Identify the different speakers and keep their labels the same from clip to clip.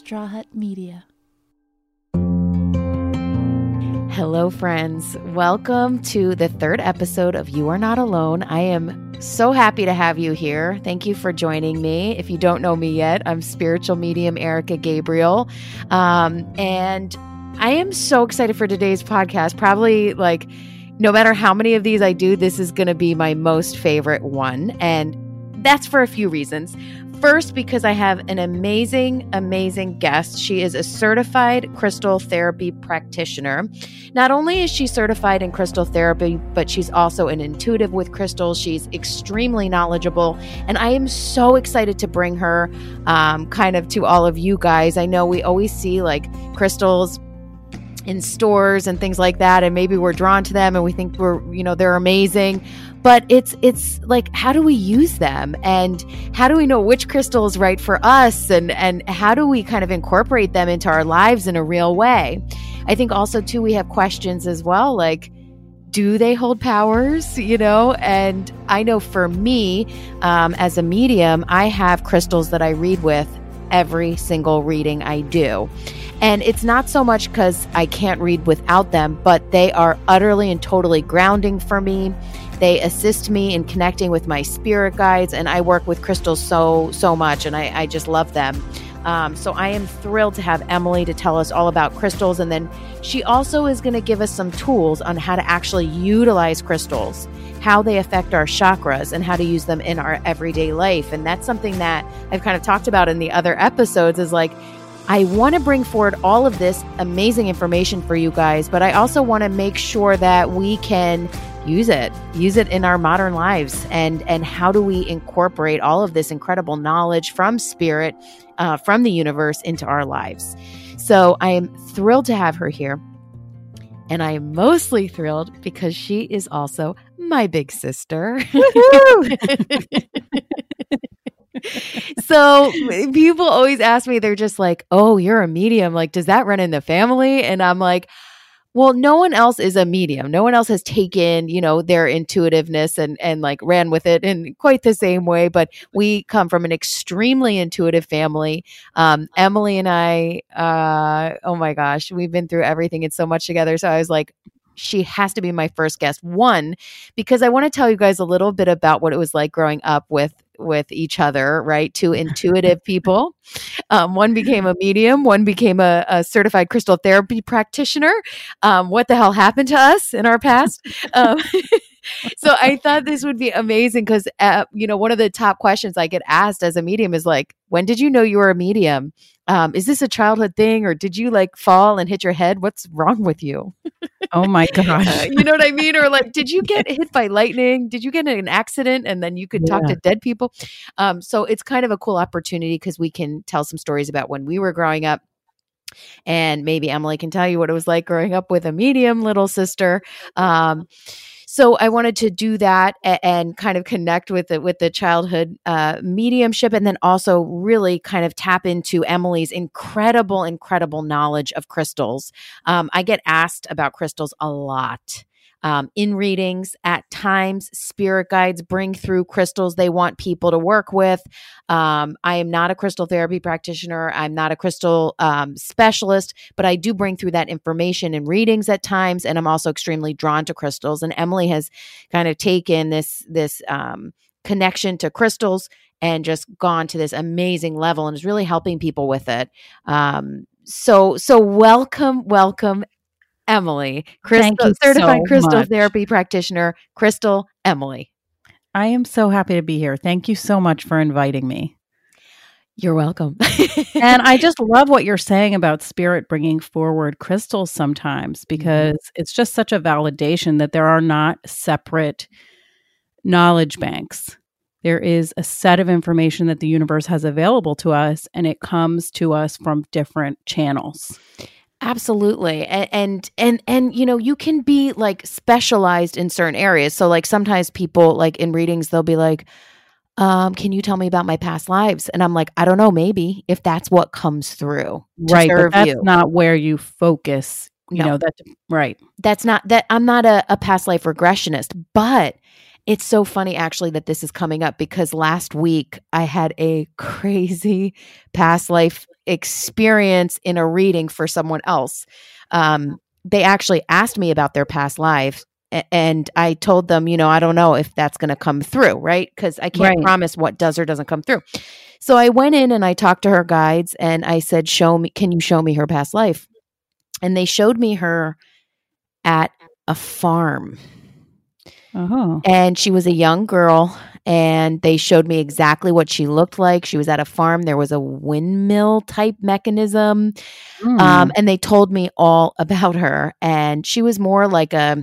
Speaker 1: Straw Hut Media.
Speaker 2: Hello, friends. Welcome to the third episode of You Are Not Alone. I am so happy to have you here. Thank you for joining me. If you don't know me yet, I'm spiritual medium Erica Gabriel. Um, and I am so excited for today's podcast. Probably like, no matter how many of these I do, this is going to be my most favorite one. And that's for a few reasons. First, because I have an amazing, amazing guest. She is a certified crystal therapy practitioner. Not only is she certified in crystal therapy, but she's also an intuitive with crystals. She's extremely knowledgeable. And I am so excited to bring her um, kind of to all of you guys. I know we always see like crystals in stores and things like that and maybe we're drawn to them and we think we're you know they're amazing but it's it's like how do we use them? And how do we know which crystal is right for us? And and how do we kind of incorporate them into our lives in a real way? I think also too we have questions as well like do they hold powers you know? And i know for me um, as a medium i have crystals that i read with every single reading i do. And it's not so much because I can't read without them, but they are utterly and totally grounding for me. They assist me in connecting with my spirit guides, and I work with crystals so, so much, and I, I just love them. Um, so I am thrilled to have Emily to tell us all about crystals. And then she also is going to give us some tools on how to actually utilize crystals, how they affect our chakras, and how to use them in our everyday life. And that's something that I've kind of talked about in the other episodes is like, I want to bring forward all of this amazing information for you guys, but I also want to make sure that we can use it, use it in our modern lives, and and how do we incorporate all of this incredible knowledge from spirit, uh, from the universe into our lives? So I am thrilled to have her here. And I am mostly thrilled because she is also my big sister. so people always ask me, they're just like, oh, you're a medium. Like, does that run in the family? And I'm like, well, no one else is a medium. No one else has taken, you know, their intuitiveness and and like ran with it in quite the same way. But we come from an extremely intuitive family. Um, Emily and I, uh, oh my gosh, we've been through everything and so much together. So I was like, she has to be my first guest. One, because I want to tell you guys a little bit about what it was like growing up with with each other, right? Two intuitive people. Um, one became a medium, one became a, a certified crystal therapy practitioner. Um, what the hell happened to us in our past? Um, so I thought this would be amazing because, uh, you know, one of the top questions I get asked as a medium is like, when did you know you were a medium? Um, is this a childhood thing or did you like fall and hit your head? What's wrong with you?
Speaker 1: Oh my gosh.
Speaker 2: Uh, you know what I mean? Or like, did you get hit by lightning? Did you get in an accident and then you could yeah. talk to dead people? Um, so it's kind of a cool opportunity because we can tell some stories about when we were growing up and maybe Emily can tell you what it was like growing up with a medium little sister. Um, so I wanted to do that and, and kind of connect with it with the childhood uh, mediumship, and then also really kind of tap into Emily's incredible, incredible knowledge of crystals. Um, I get asked about crystals a lot um, in readings. At times, spirit guides bring through crystals they want people to work with. Um, I am not a crystal therapy practitioner. I'm not a crystal um, specialist, but I do bring through that information in readings at times, and I'm also extremely drawn to crystals. And Emily has kind of taken this this um, connection to crystals and just gone to this amazing level and is really helping people with it. Um, so so welcome welcome Emily, Crystal, certified so crystal much. therapy practitioner, Crystal Emily.
Speaker 1: I am so happy to be here. Thank you so much for inviting me.
Speaker 2: You're welcome.
Speaker 1: and I just love what you're saying about spirit bringing forward crystals sometimes mm-hmm. because mm-hmm. it's just such a validation that there are not separate knowledge banks there is a set of information that the universe has available to us, and it comes to us from different channels.
Speaker 2: Absolutely. And, and and and you know, you can be like specialized in certain areas. So like sometimes people like in readings they'll be like um can you tell me about my past lives? And I'm like, I don't know, maybe if that's what comes through.
Speaker 1: right, but that's you. not where you focus. You no. know, that right.
Speaker 2: That's not that I'm not a, a past life regressionist, but it's so funny actually that this is coming up because last week I had a crazy past life experience in a reading for someone else. Um, they actually asked me about their past lives and I told them, you know, I don't know if that's going to come through, right? Because I can't right. promise what does or doesn't come through. So I went in and I talked to her guides and I said, Show me, can you show me her past life? And they showed me her at a farm. Uh-huh. And she was a young girl and they showed me exactly what she looked like. She was at a farm. There was a windmill type mechanism. Mm. Um, and they told me all about her. And she was more like a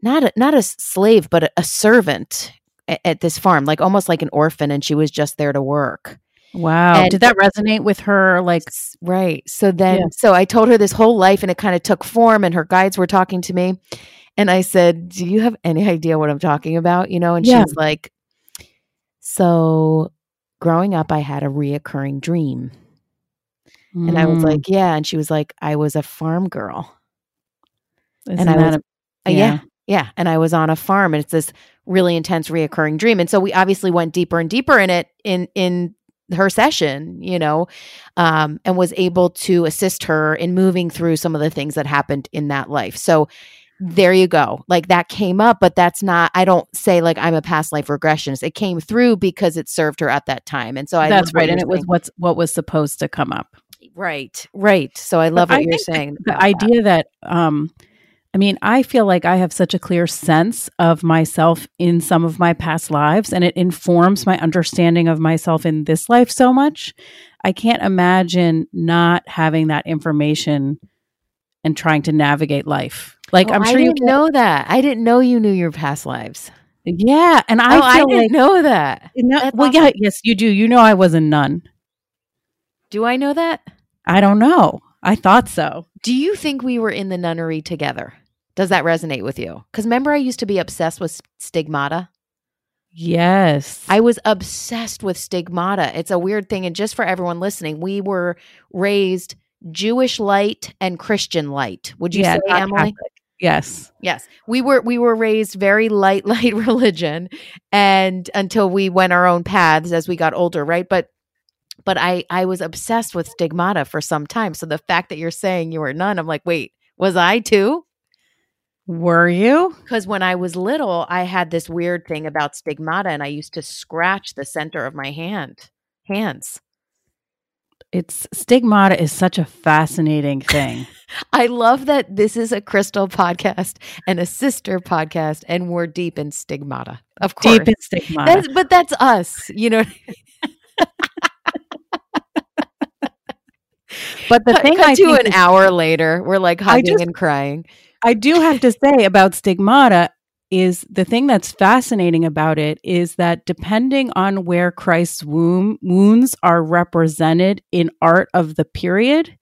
Speaker 2: not a, not a slave, but a, a servant at, at, this farm, like almost like an orphan. And she was just there to work.
Speaker 1: Wow. And Did that resonate with her? Like,
Speaker 2: right. So then, yeah. so I told her this whole life and it kind of took form, and her guides were talking to me. And I said, Do you have any idea what I'm talking about? You know, and yeah. she's like, So growing up, I had a reoccurring dream. Mm. And I was like, mm. Yeah. And she was like, I was a farm girl. Isn't and I was, a, uh, yeah. yeah. Yeah. And I was on a farm and it's this really intense reoccurring dream. And so we obviously went deeper and deeper in it in in her session, you know, um, and was able to assist her in moving through some of the things that happened in that life. So there you go. Like that came up, but that's not, I don't say like I'm a past life regressionist. It came through because it served her at that time. And so I,
Speaker 1: that's right. And it was what's, what was supposed to come up.
Speaker 2: Right. Right. So I love but what I you're saying.
Speaker 1: The idea that, that um, I mean, I feel like I have such a clear sense of myself in some of my past lives, and it informs my understanding of myself in this life so much. I can't imagine not having that information and trying to navigate life. Like,
Speaker 2: oh,
Speaker 1: I'm sure
Speaker 2: you know that. I didn't know you knew your past lives.
Speaker 1: Yeah, and I
Speaker 2: oh, I didn't like, know that.
Speaker 1: well, awesome. yeah, yes, you do. You know, I was a nun.
Speaker 2: Do I know that?
Speaker 1: I don't know. I thought so.
Speaker 2: Do you think we were in the nunnery together? Does that resonate with you? Because remember, I used to be obsessed with stigmata.
Speaker 1: Yes.
Speaker 2: I was obsessed with stigmata. It's a weird thing. And just for everyone listening, we were raised Jewish light and Christian light. Would you yeah, say, Emily? Catholic.
Speaker 1: Yes.
Speaker 2: Yes. We were we were raised very light light religion and until we went our own paths as we got older, right? But but I I was obsessed with stigmata for some time. So the fact that you're saying you were nun, I'm like, "Wait, was I too?"
Speaker 1: Were you?
Speaker 2: Because when I was little, I had this weird thing about stigmata and I used to scratch the center of my hand, hands.
Speaker 1: It's stigmata is such a fascinating thing.
Speaker 2: I love that this is a crystal podcast and a sister podcast, and we're deep in stigmata. Of course,
Speaker 1: deep in stigmata.
Speaker 2: That's, but that's us, you know.
Speaker 1: but the thing
Speaker 2: cut I to an hour later, we're like hugging just, and crying.
Speaker 1: I do have to say about stigmata is the thing that's fascinating about it is that depending on where Christ's womb, wounds are represented in art of the period,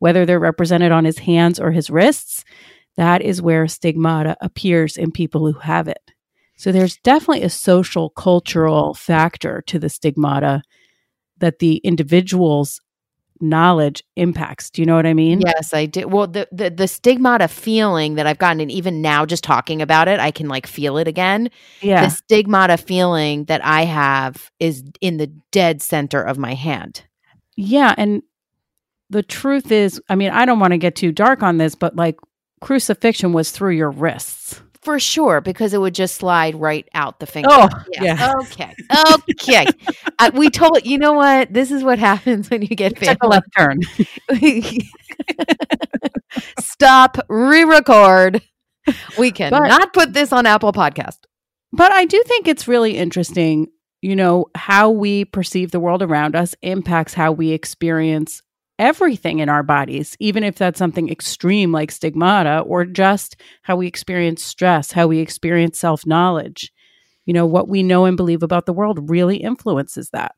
Speaker 1: whether they're represented on his hands or his wrists, that is where stigmata appears in people who have it. So there's definitely a social cultural factor to the stigmata that the individuals knowledge impacts. Do you know what I mean?
Speaker 2: Yes, I do. Well, the the the stigmata feeling that I've gotten, and even now, just talking about it, I can like feel it again.
Speaker 1: Yeah,
Speaker 2: the stigmata feeling that I have is in the dead center of my hand.
Speaker 1: Yeah, and the truth is, I mean, I don't want to get too dark on this, but like crucifixion was through your wrists.
Speaker 2: For sure, because it would just slide right out the finger.
Speaker 1: Oh, yeah. yeah.
Speaker 2: Okay. Okay. uh, we told you know what? This is what happens when you get
Speaker 1: Take a left turn.
Speaker 2: Stop. Re-record. We cannot put this on Apple Podcast.
Speaker 1: But I do think it's really interesting. You know how we perceive the world around us impacts how we experience everything in our bodies, even if that's something extreme like stigmata or just how we experience stress, how we experience self knowledge. you know, what we know and believe about the world really influences that.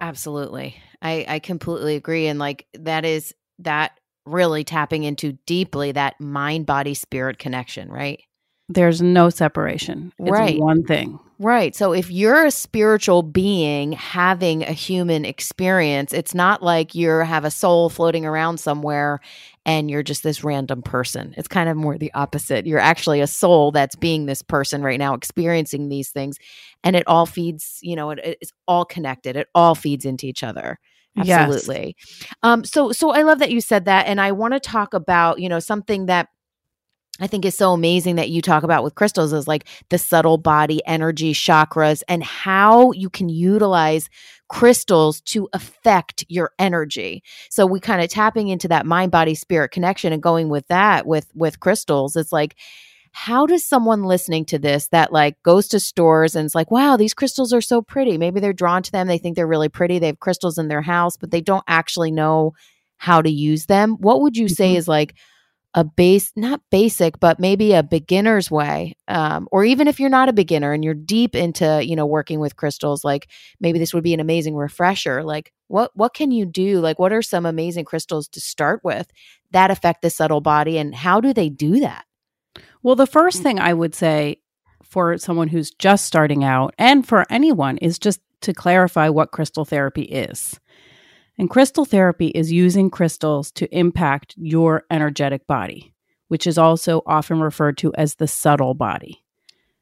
Speaker 2: Absolutely. I, I completely agree. And like that is that really tapping into deeply that mind body spirit connection, right?
Speaker 1: There's no separation. It's
Speaker 2: Right.
Speaker 1: one thing.
Speaker 2: Right. So if you're a spiritual being having a human experience, it's not like you have a soul floating around somewhere and you're just this random person. It's kind of more the opposite. You're actually a soul that's being this person right now experiencing these things and it all feeds, you know, it, it's all connected. It all feeds into each other.
Speaker 1: Yes.
Speaker 2: Absolutely. Um so so I love that you said that and I want to talk about, you know, something that I think is so amazing that you talk about with crystals is like the subtle body energy chakras and how you can utilize crystals to affect your energy. So we kind of tapping into that mind body spirit connection and going with that with with crystals it's like how does someone listening to this that like goes to stores and it's like wow these crystals are so pretty maybe they're drawn to them they think they're really pretty they have crystals in their house but they don't actually know how to use them what would you say
Speaker 1: Mhm.
Speaker 2: is like a base not basic but maybe a beginner's way um, or even if you're not a beginner and you're deep into you know working with crystals like maybe this would be an amazing refresher like what what can you do? Like what are some amazing crystals to start with that affect the subtle body and how do they do that?
Speaker 1: Well, the first thing I would say for someone who's just starting out and for anyone is just to clarify what crystal therapy is. And crystal therapy is using crystals to impact your energetic body, which is also often referred to as the subtle body.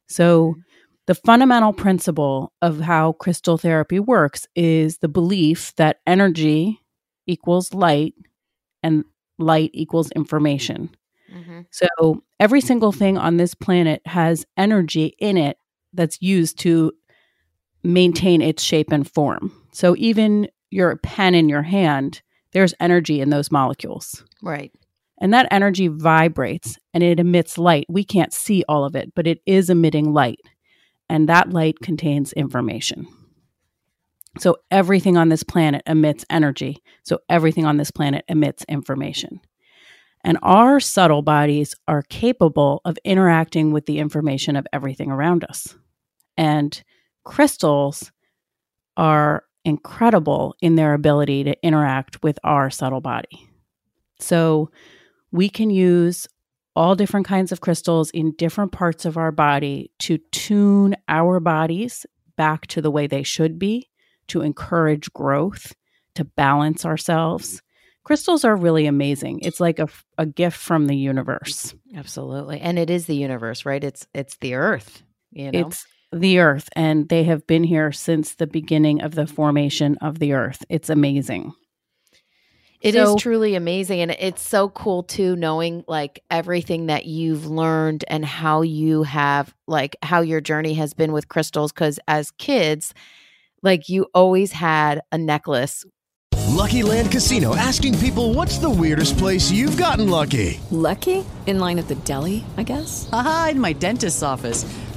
Speaker 1: So, the fundamental principle of how crystal therapy works is the belief that energy equals light and light equals information. Mm-hmm. So every single thing on this planet has energy in it that's used to maintain its shape and form. So even your pen in your hand, there's energy in those molecules.
Speaker 2: right
Speaker 1: And that energy vibrates and it emits light. We can't see all of it, but it is emitting light. And that light contains information. So everything on this planet emits energy. So everything on this planet emits information. And our subtle bodies are capable of interacting with the information of everything around us. And crystals are incredible in their ability to interact with our subtle body. So we can use all different kinds of crystals in different parts of our body to tune our bodies back to the way they should be, to encourage growth, to balance ourselves. Crystals are really amazing. It's like a, a gift from the universe.
Speaker 2: absolutely and it is the universe right it's it's the earth you know
Speaker 1: It's the earth, and they have been here since the beginning of the formation of the earth. It's amazing.
Speaker 2: It is
Speaker 1: So-
Speaker 2: truly amazing. And it's so cool too, knowing like everything that you've learned and how you have, like, how your journey has been with crystals. Cause as kids, like, you always had a necklace.
Speaker 3: Lucky Land Casino asking people what's the weirdest place you've gotten lucky?
Speaker 4: Lucky? In line at the deli, I guess?
Speaker 5: Aha, in my dentist's office.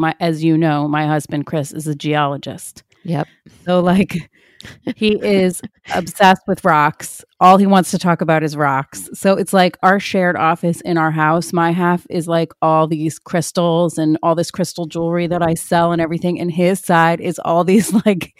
Speaker 1: my as you know my husband chris is a geologist.
Speaker 2: Yep.
Speaker 1: so like he is obsessed with rocks. All he wants to talk about is rocks. So it's like our shared office in our house my half is like all these crystals and all this crystal jewelry that i sell and everything. And his side is all these like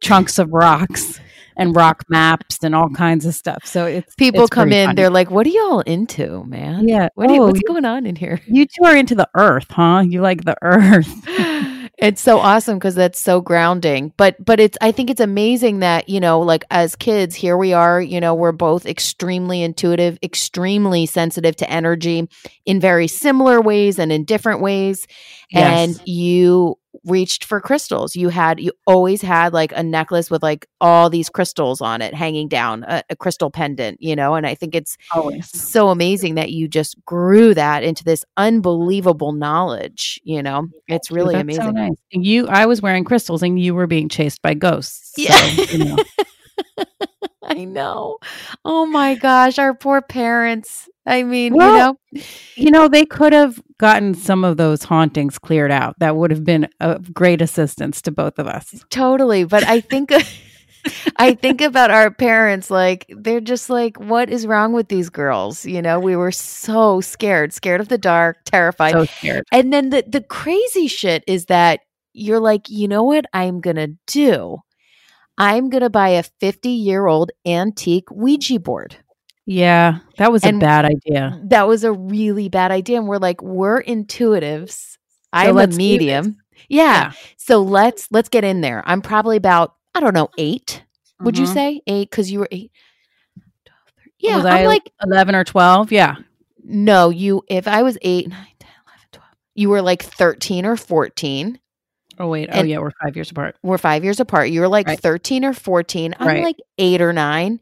Speaker 1: chunks of rocks and rock maps and all kinds of stuff so it's
Speaker 2: People
Speaker 1: it's
Speaker 2: come in,
Speaker 1: funny.
Speaker 2: they're like, what are y'all into, man?
Speaker 1: Yeah.
Speaker 2: What are you,
Speaker 1: Oh,
Speaker 2: what's
Speaker 1: you-
Speaker 2: going on in here?
Speaker 1: You two are into the earth, huh? You like the earth.
Speaker 2: it's so awesome because that's so grounding but but it's i think it's amazing that you know like as kids here we are you know we're both extremely intuitive extremely sensitive to energy in very similar ways and in different ways
Speaker 1: Yes.
Speaker 2: and you reached for crystals. You had you always had like a necklace with like all these crystals on it hanging down, a, a crystal pendant, you know, and I think it's
Speaker 1: Always.
Speaker 2: so amazing that you just grew that into this unbelievable knowledge, you know. It's really
Speaker 1: That's
Speaker 2: amazing.
Speaker 1: So nice. You, I was wearing crystals, and you were being chased by ghosts. So,
Speaker 2: Yeah.
Speaker 1: you know.
Speaker 2: I know. Oh my gosh, our poor parents. I mean,
Speaker 1: Well,
Speaker 2: you know,
Speaker 1: You know, they could have gotten some of those hauntings cleared out. That would have been a great assistance to both of us.
Speaker 2: totally. But I think I think about our parents like they're just like, what is wrong with these girls? You know, we were so scared, scared of the dark, terrified.
Speaker 1: So scared.
Speaker 2: And then the the crazy shit is that you're like, you know what I'm gonna do? I'm gonna buy a 50 year old antique Ouija board.
Speaker 1: Yeah, that was
Speaker 2: And-
Speaker 1: a bad idea.
Speaker 2: That was a really bad idea. And we're like, we're intuitives. I'm a medium. Yeah.
Speaker 1: Yeah.
Speaker 2: So let's let's get in there. I'm probably about, I don't know, eight. Would you
Speaker 1: Mhm.
Speaker 2: say? Eight? Because you were eight. 12, 13. Yeah.
Speaker 1: was
Speaker 2: I'm
Speaker 1: I
Speaker 2: like,
Speaker 1: eleven or twelve? Yeah.
Speaker 2: no, you if I was eight, nine, 10, 11, 12, you were like 13 or 14.
Speaker 1: Oh wait. oh yeah, we're five years apart.
Speaker 2: We're five years apart. You're like
Speaker 1: Right.
Speaker 2: 13 or 14. I'm
Speaker 1: Right.
Speaker 2: like eight or nine.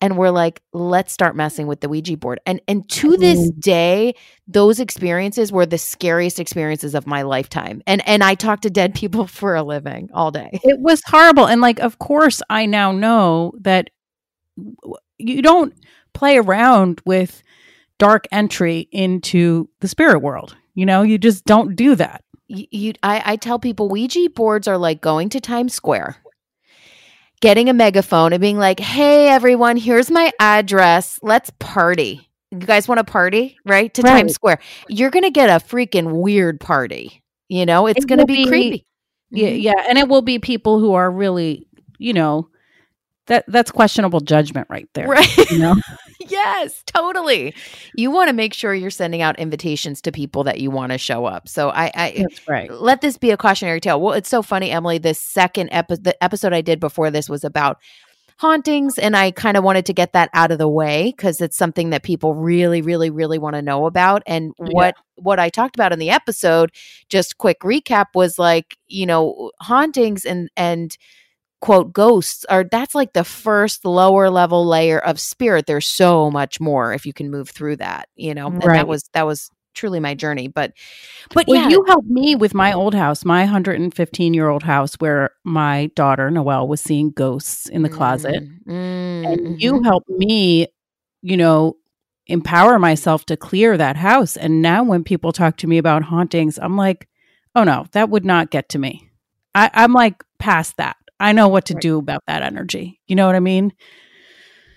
Speaker 2: And we're like, let's start messing with the Ouija board. And and to this day, those experiences were the scariest experiences of my lifetime. And and I talk to dead people for a living all day.
Speaker 1: It was horrible. And like, of course, I now know that you don't play around with dark entry into the spirit world. You know, you just don't do that.
Speaker 2: You, you I, I tell people Ouija boards are like going to Times Square, getting a megaphone and being like, hey everyone, here's my address. Let's party. You guys want to party? Right? To
Speaker 1: Right.
Speaker 2: Times Square. You're gonna get a freaking weird party. You know, it's
Speaker 1: It
Speaker 2: gonna be,
Speaker 1: be-
Speaker 2: creepy.
Speaker 1: Yeah,
Speaker 2: Mhm.
Speaker 1: yeah, and it will be people who are really, you know, that that's questionable judgment right there.
Speaker 2: Right.
Speaker 1: You know,
Speaker 2: yes, totally. You want to make sure you're sending out invitations to people that you want to show up. So I, I
Speaker 1: that's right.
Speaker 2: let this be a cautionary tale. Well, it's so funny, Emily. This second episode, the episode I did before this was about hauntings, and I kind of wanted to get that out of the way because it's something that people really, really, really want to know about. And
Speaker 1: Yeah.
Speaker 2: what what I talked about in the episode, just quick recap, was like you know hauntings and and quote ghosts are that's like the first lower level layer of spirit there's so much more if you can move through that you know and
Speaker 1: Right.
Speaker 2: that was that was truly my journey but but
Speaker 1: Well,
Speaker 2: yeah
Speaker 1: you helped me with my old house, my 115 year old house, where my daughter Noelle was seeing ghosts in the closet,
Speaker 2: Mm,
Speaker 1: and you helped me, you know, empower myself to clear that house. And now, when people talk to me about hauntings, I'm like, oh no, that would not get to me. I, I'm like past that. I know what to
Speaker 2: Right.
Speaker 1: do about that energy. You know what I mean?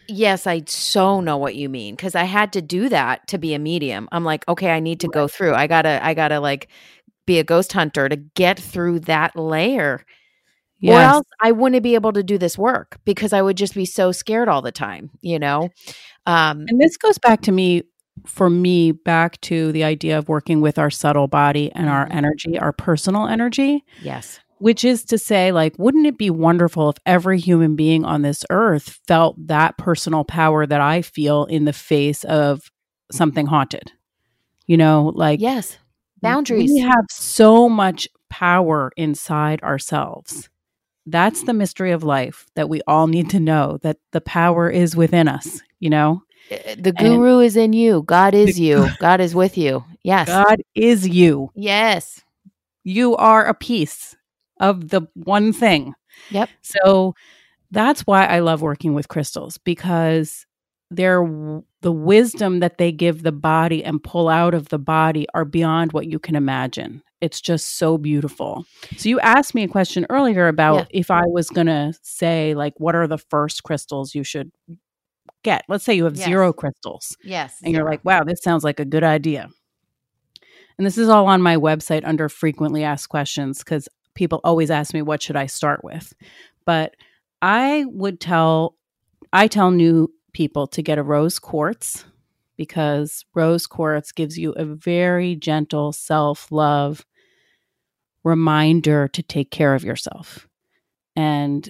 Speaker 2: Yes, I so know what you mean because I had to do that to be a medium. I'm like, okay, I need to go through. I gotta, I gotta like be a ghost hunter to get through that layer, or
Speaker 1: Yes.
Speaker 2: else I wouldn't be able to do this work because I would just be so scared all the time. You know, um,
Speaker 1: And this goes back to me, for me, back to the idea of working with our subtle body and our
Speaker 2: Mhm.
Speaker 1: energy, our personal energy,
Speaker 2: yes,
Speaker 1: which is to say, like, wouldn't it be wonderful if every human being on this earth felt that personal power that I feel in the face of something haunted? You know, like,
Speaker 2: yes, boundaries.
Speaker 1: We have so much power inside ourselves. That's the mystery of life that we all need to know that the power is within us, you know?
Speaker 2: Uh, The guru is in you. God is you. God is with you. Yes,
Speaker 1: God is you.
Speaker 2: yes,
Speaker 1: You are a piece of the one thing.
Speaker 2: Yep.
Speaker 1: So that's why I love working with crystals because they're the wisdom that they give the body and pull out of the body are beyond what you can imagine. It's just so beautiful. So you asked me a question earlier about
Speaker 2: Yeah.
Speaker 1: if I was going to say like what are the first crystals you should get? Let's say you have
Speaker 2: Yes.
Speaker 1: zero crystals
Speaker 2: yes.
Speaker 1: and you're like, wow, this sounds like a good idea. And this is all on my website under frequently asked questions because people always ask me, what should I start with? But I would tell, I tell new people to get a rose quartz because rose quartz gives you a very gentle self love reminder to take care of yourself. And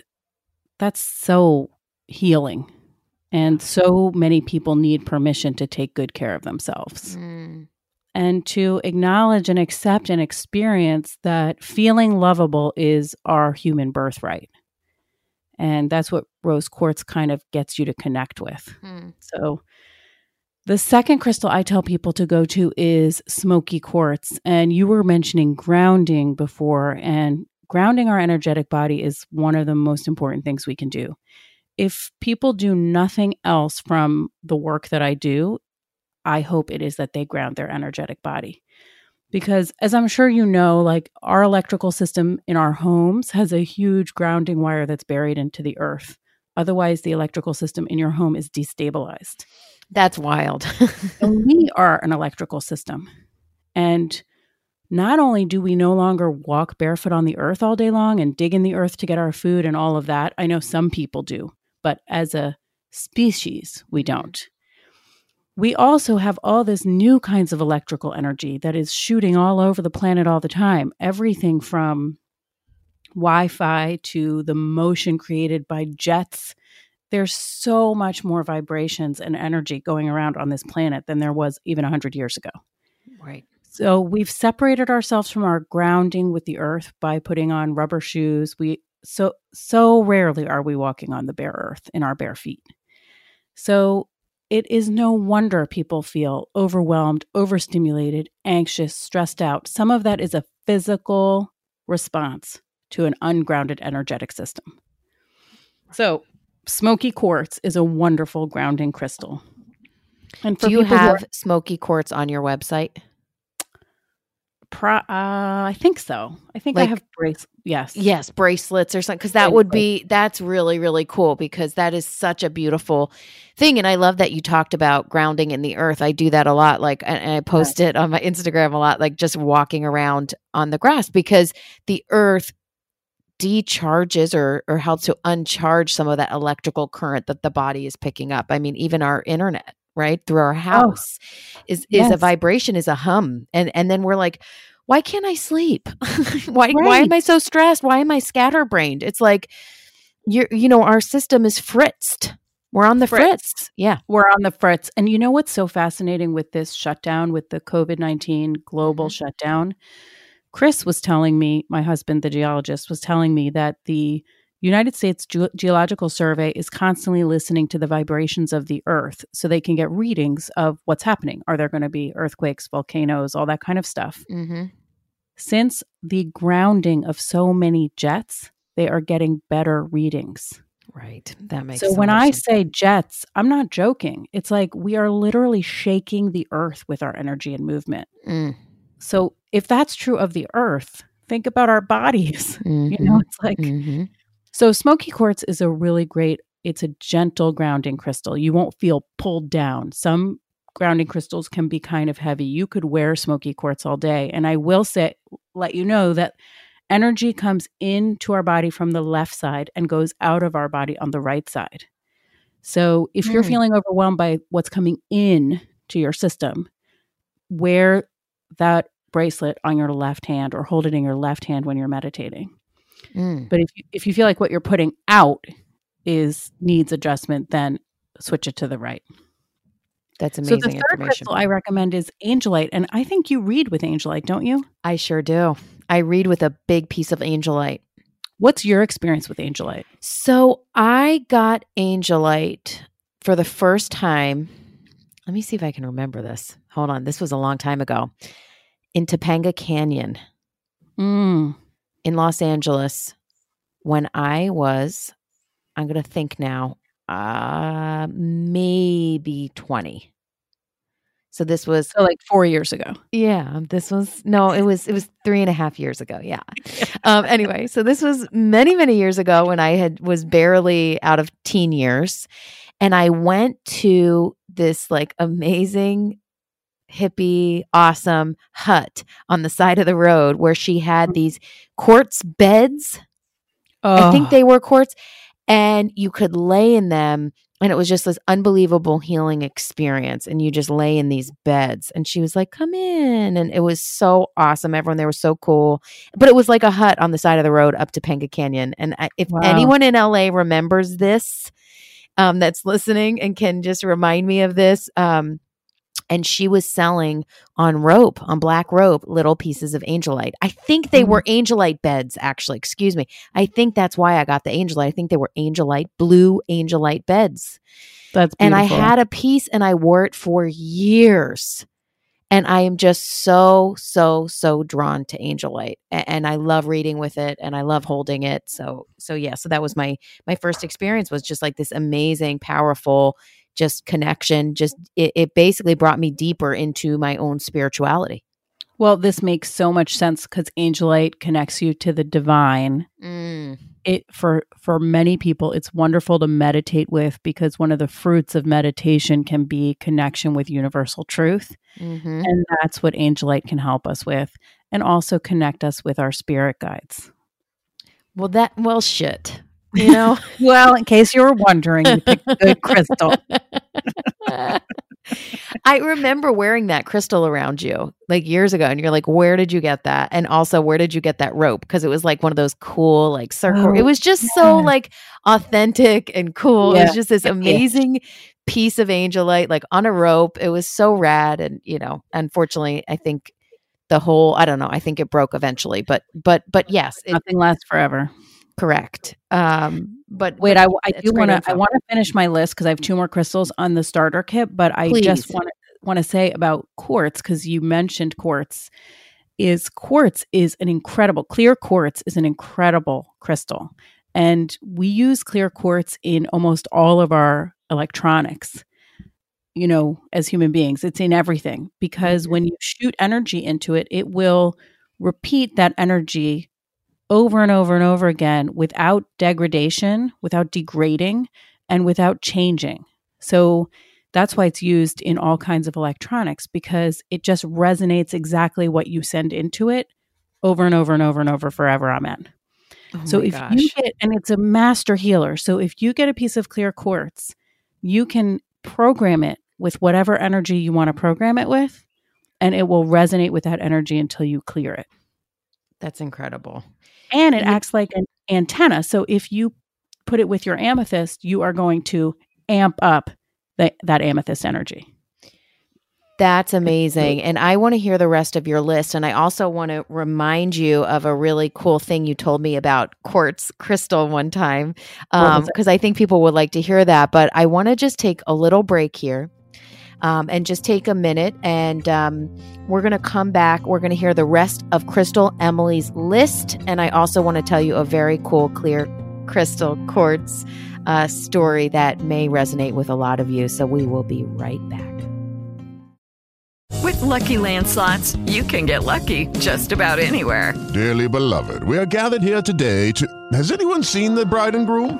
Speaker 1: that's so healing. And so many people need permission to take good care of themselves.
Speaker 2: Mm.
Speaker 1: And to acknowledge and accept and experience that feeling lovable is our human birthright. And that's what rose quartz kind of gets you to connect with.
Speaker 2: Mm.
Speaker 1: So, the second crystal I tell people to go to is smoky quartz. And you were mentioning grounding before, and grounding our energetic body is one of the most important things we can do. If people do nothing else from the work that I do, I hope it is that they ground their energetic body. Because as I'm sure you know, like our electrical system in our homes has a huge grounding wire that's buried into the earth. Otherwise, the electrical system in your home is destabilized.
Speaker 2: That's wild.
Speaker 1: we are an electrical system. And not only do we no longer walk barefoot on the earth all day long and dig in the earth to get our food and all of that, I know some people do, but as a species, we don't. We also have all this new kinds of electrical energy that is shooting all over the planet all the time. Everything from Wi Fi to the motion created by jets there's so much more vibrations and energy going around on this planet than there was even 100 years ago.
Speaker 2: Right.
Speaker 1: So we've separated ourselves from our grounding with the earth by putting on rubber shoes. We so so rarely are we walking on the bare earth in our bare feet. So it is no wonder people feel overwhelmed, overstimulated, anxious, stressed out. Some of that is a physical response to an ungrounded energetic system. So, smoky quartz is a wonderful grounding crystal.
Speaker 2: And do you have are, smoky quartz on your website?
Speaker 1: Pro, uh, I think so. I think like, I have bracelets. Yes,
Speaker 2: yes, bracelets or something. Because that would be that's really really cool because that is such a beautiful thing, and I love that you talked about grounding in the earth. I do that a lot. Like, and I post it on my Instagram a lot. Like just walking around on the grass because the earth decharges or or helps to uncharge some of that electrical current that the body is picking up. I mean, even our internet, right, through our oh, house oh, is is yes. a vibration, is a hum. And and then we're like, why can't I sleep? why right. why am I so stressed? Why am I scatterbrained? It's like you're you know, our system is fritzed. We're on the fritz. fritz. Yeah.
Speaker 1: We're on the fritz. And you know what's so fascinating with this shutdown, with the COVID 19 global mm-hmm. shutdown? Chris was telling me, my husband, the geologist, was telling me that the United States Ge- Geological Survey is constantly listening to the vibrations of the earth so they can get readings of what's happening. Are there going to be earthquakes, volcanoes, all that kind of stuff?
Speaker 2: Mm-hmm.
Speaker 1: Since the grounding of so many jets, they are getting better readings.
Speaker 2: Right. That makes
Speaker 1: so,
Speaker 2: so
Speaker 1: when I
Speaker 2: sense.
Speaker 1: say jets, I'm not joking. It's like we are literally shaking the earth with our energy and movement.
Speaker 2: Mm.
Speaker 1: So if that's true of the earth, think about our bodies.
Speaker 2: Mm-hmm.
Speaker 1: You know, it's like
Speaker 2: mm-hmm.
Speaker 1: So smoky quartz is a really great it's a gentle grounding crystal. You won't feel pulled down. Some grounding crystals can be kind of heavy. You could wear smoky quartz all day. And I will say let you know that energy comes into our body from the left side and goes out of our body on the right side. So if mm. you're feeling overwhelmed by what's coming in to your system, wear that bracelet on your left hand or hold it in your left hand when you're meditating.
Speaker 2: Mm.
Speaker 1: But if you, if you feel like what you're putting out is needs adjustment, then switch it to the right.
Speaker 2: That's amazing.
Speaker 1: So the third crystal I recommend is angelite, and I think you read with angelite, don't you?
Speaker 2: I sure do. I read with a big piece of angelite.
Speaker 1: What's your experience with angelite?
Speaker 2: So I got angelite for the first time. Let me see if I can remember this. Hold on. This was a long time ago in Topanga Canyon
Speaker 1: mm.
Speaker 2: In Los Angeles when I was, I'm going to think now, uh, maybe 20. So this was
Speaker 1: so like four years ago.
Speaker 2: Yeah, this was no, it was it was three and a half years ago. Yeah. um. Anyway, so this was many many years ago when I had was barely out of teen years, and I went to this like amazing hippie, awesome hut on the side of the road where she had mm. these quartz beds. Oh. I think they were quartz, and you could lay in them. And it was just this unbelievable healing experience. And you just lay in these beds. And she was like, come in. And it was so awesome. Everyone there was so cool. But it was like a hut on the side of the road up Topanga Canyon. And if wow. anyone in LA remembers this, um, that's listening and can just remind me of this, um, and she was selling on rope, on black rope, little pieces of angelite. I think they were mm-hmm. angelite beds, actually. Excuse me. I think that's why I got the angelite. I think they were angelite, blue angelite beds.
Speaker 1: That's beautiful.
Speaker 2: And I had a piece and I wore it for years. And I am just so, so, so drawn to angelite. And I love reading with it and I love holding it. So, so yeah, so that was my my first experience was just like this amazing, powerful, just connection. Just it, it basically brought me deeper into my own spirituality.
Speaker 1: Well, this makes so much sense because angelite connects you to the divine.
Speaker 2: Mm.
Speaker 1: It for for many people, it's wonderful to meditate with because one of the fruits of meditation can be connection with universal truth,
Speaker 2: hmm
Speaker 1: and that's what angelite can help us with, and also connect us with our spirit guides.
Speaker 2: Well, that well, shit. You know,
Speaker 1: Well, in case you were wondering, you picked a good crystal.
Speaker 2: I remember wearing that crystal around you like years ago, and you're like, "Where did you get that?" And also, where did you get that rope? Because it was like one of those cool, like circle.
Speaker 1: Oh,
Speaker 2: it was just so like authentic and cool. It was just this
Speaker 1: Yeah.
Speaker 2: amazing piece of angelite, like on a rope. It was so rad, and you know, unfortunately, I think the whole I don't know. I think it broke eventually, but but but yes, it,
Speaker 1: Nothing lasts forever.
Speaker 2: Correct. Um, but
Speaker 1: Wait, I, I do want to. I want to finish my list because I have two more crystals on the starter kit. But I just want to want to say about quartz because you mentioned quartz. Is quartz is an incredible clear quartz is an incredible crystal, and we use clear quartz in almost all of our electronics. You know, as human beings, it's in everything because when you shoot energy into it, it will repeat that energy over and over and over again without degradation, without degrading, and without changing. So that's why it's used in all kinds of electronics because it just resonates exactly what you send into it over and over and over and over forever. Amen.
Speaker 2: Oh
Speaker 1: so if
Speaker 2: gosh.
Speaker 1: you get, and it's a master healer. So if you get a piece of clear quartz, you can program it with whatever energy you want to program it with, and it will resonate with that energy until you clear it
Speaker 2: that's incredible.
Speaker 1: And it acts like an antenna. So if you put it with your amethyst, you are going to amp up the, that amethyst energy.
Speaker 2: That's amazing. And I want to hear the rest of your list. And I also want to remind you of a really cool thing you told me about quartz crystal one time,
Speaker 1: What um, was it?
Speaker 2: because I think people would like to hear that. But I want to just take a little break here. Um, and just take a minute, and um, we're going to come back. We're going to hear the rest of Crystal Emily's list. And I also want to tell you a very cool, clear crystal quartz uh, story that may resonate with a lot of you. So we will be right back.
Speaker 6: With Lucky Land slots, you can get lucky just about anywhere.
Speaker 7: Dearly beloved, we are gathered here today to. Has anyone seen the bride and groom?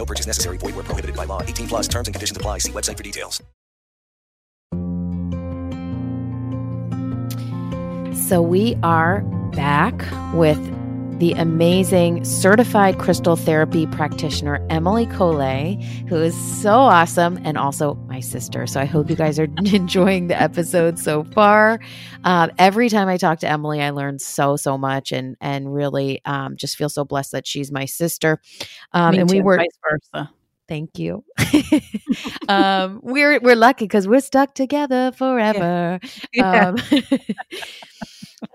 Speaker 3: No purchase necessary. Void where prohibited by law. 18 plus terms and conditions apply. See website for details.
Speaker 2: So we are back with the amazing certified crystal therapy practitioner, Emily Cole, who is so awesome and also my sister. So I hope you guys are enjoying the episode so far. Um, every time I talk to Emily, I learn so, so much and, and really um, just feel so blessed that she's my sister. Um, and we were
Speaker 1: vice versa.
Speaker 2: Thank you. um, we're we're lucky because we're stuck together forever.
Speaker 1: Yeah.
Speaker 2: Um,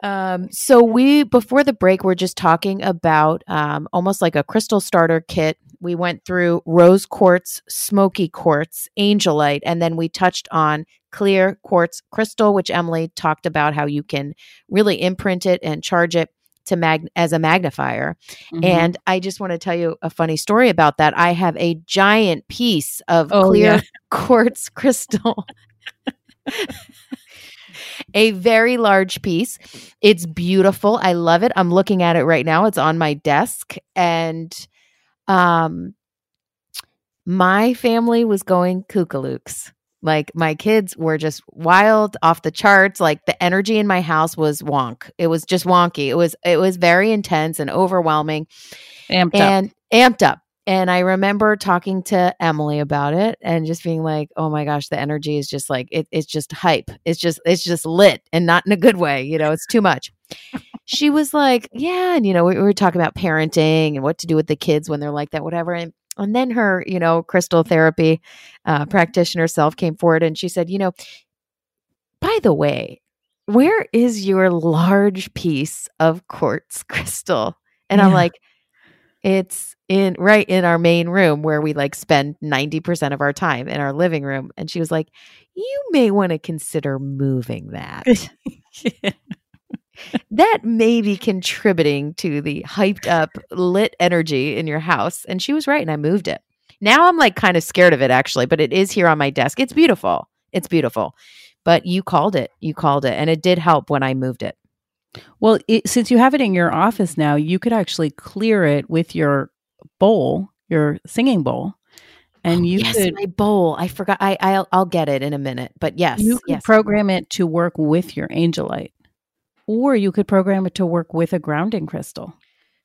Speaker 2: um, so we before the break, we're just talking about um, almost like a crystal starter kit. We went through rose quartz, smoky quartz, angelite, and then we touched on clear quartz crystal, which Emily talked about how you can really imprint it and charge it. to mag as a magnifier.
Speaker 1: Mhm.
Speaker 2: And I just want to tell you a funny story about that. I have a giant piece of
Speaker 1: Oh,
Speaker 2: clear
Speaker 1: yeah.
Speaker 2: quartz crystal. a very large piece. It's beautiful. I love it. I'm looking at it right now. It's on my desk and um my family was going kookalooks. Like my kids were just wild off the charts. Like the energy in my house was wonk. It was just wonky. It was it was very intense and overwhelming
Speaker 1: Amped up.
Speaker 2: and amped up. And I remember talking to Emily about it and just being like, "Oh my gosh, the energy is just like it, it's just hype. It's just it's just lit and not in a good way. You know, it's too much." she was like, "Yeah," and you know, we, we were talking about parenting and what to do with the kids when they're like that, whatever. And and then her, you know, crystal therapy uh, practitioner self came forward and she said, "You know, by the way, where is your large piece of quartz crystal?" And I'm like, it's in right in our main room where we like spend 90% of our time in our living room. And she was like, You may want to consider moving that. that may be contributing to the hyped up, lit energy in your house. And she was right. And I moved it. Now I'm like kind of scared of it actually, but it is here on my desk. It's beautiful. It's beautiful. But you called it. You called it. And it did help when I moved it.
Speaker 1: Well, it, since you have it in your office now, you could actually clear it with your bowl, your singing bowl, and oh, you
Speaker 2: Oh, yes,
Speaker 1: could
Speaker 2: my bowl. I forgot. I I'll, I'll get it in a minute. But yes,
Speaker 1: you could
Speaker 2: yes.
Speaker 1: program it to work with your angelite, or you could program it to work with a grounding crystal.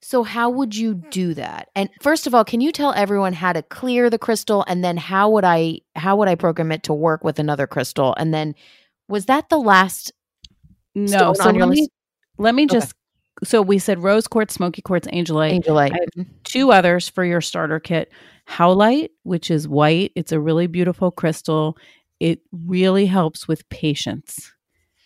Speaker 2: So how would you do that? And first of all, can you tell everyone how to clear the crystal and then how would I how would I program it to work with another crystal? And then was that the last
Speaker 1: No, so
Speaker 2: on your
Speaker 1: let me,
Speaker 2: list?
Speaker 1: Let me
Speaker 2: Okay.
Speaker 1: just. So we said rose quartz, smoky quartz, angelite.
Speaker 2: Angelite.
Speaker 1: Two others for your starter kit. Howlite, which is white. It's a really beautiful crystal. It really helps with patience,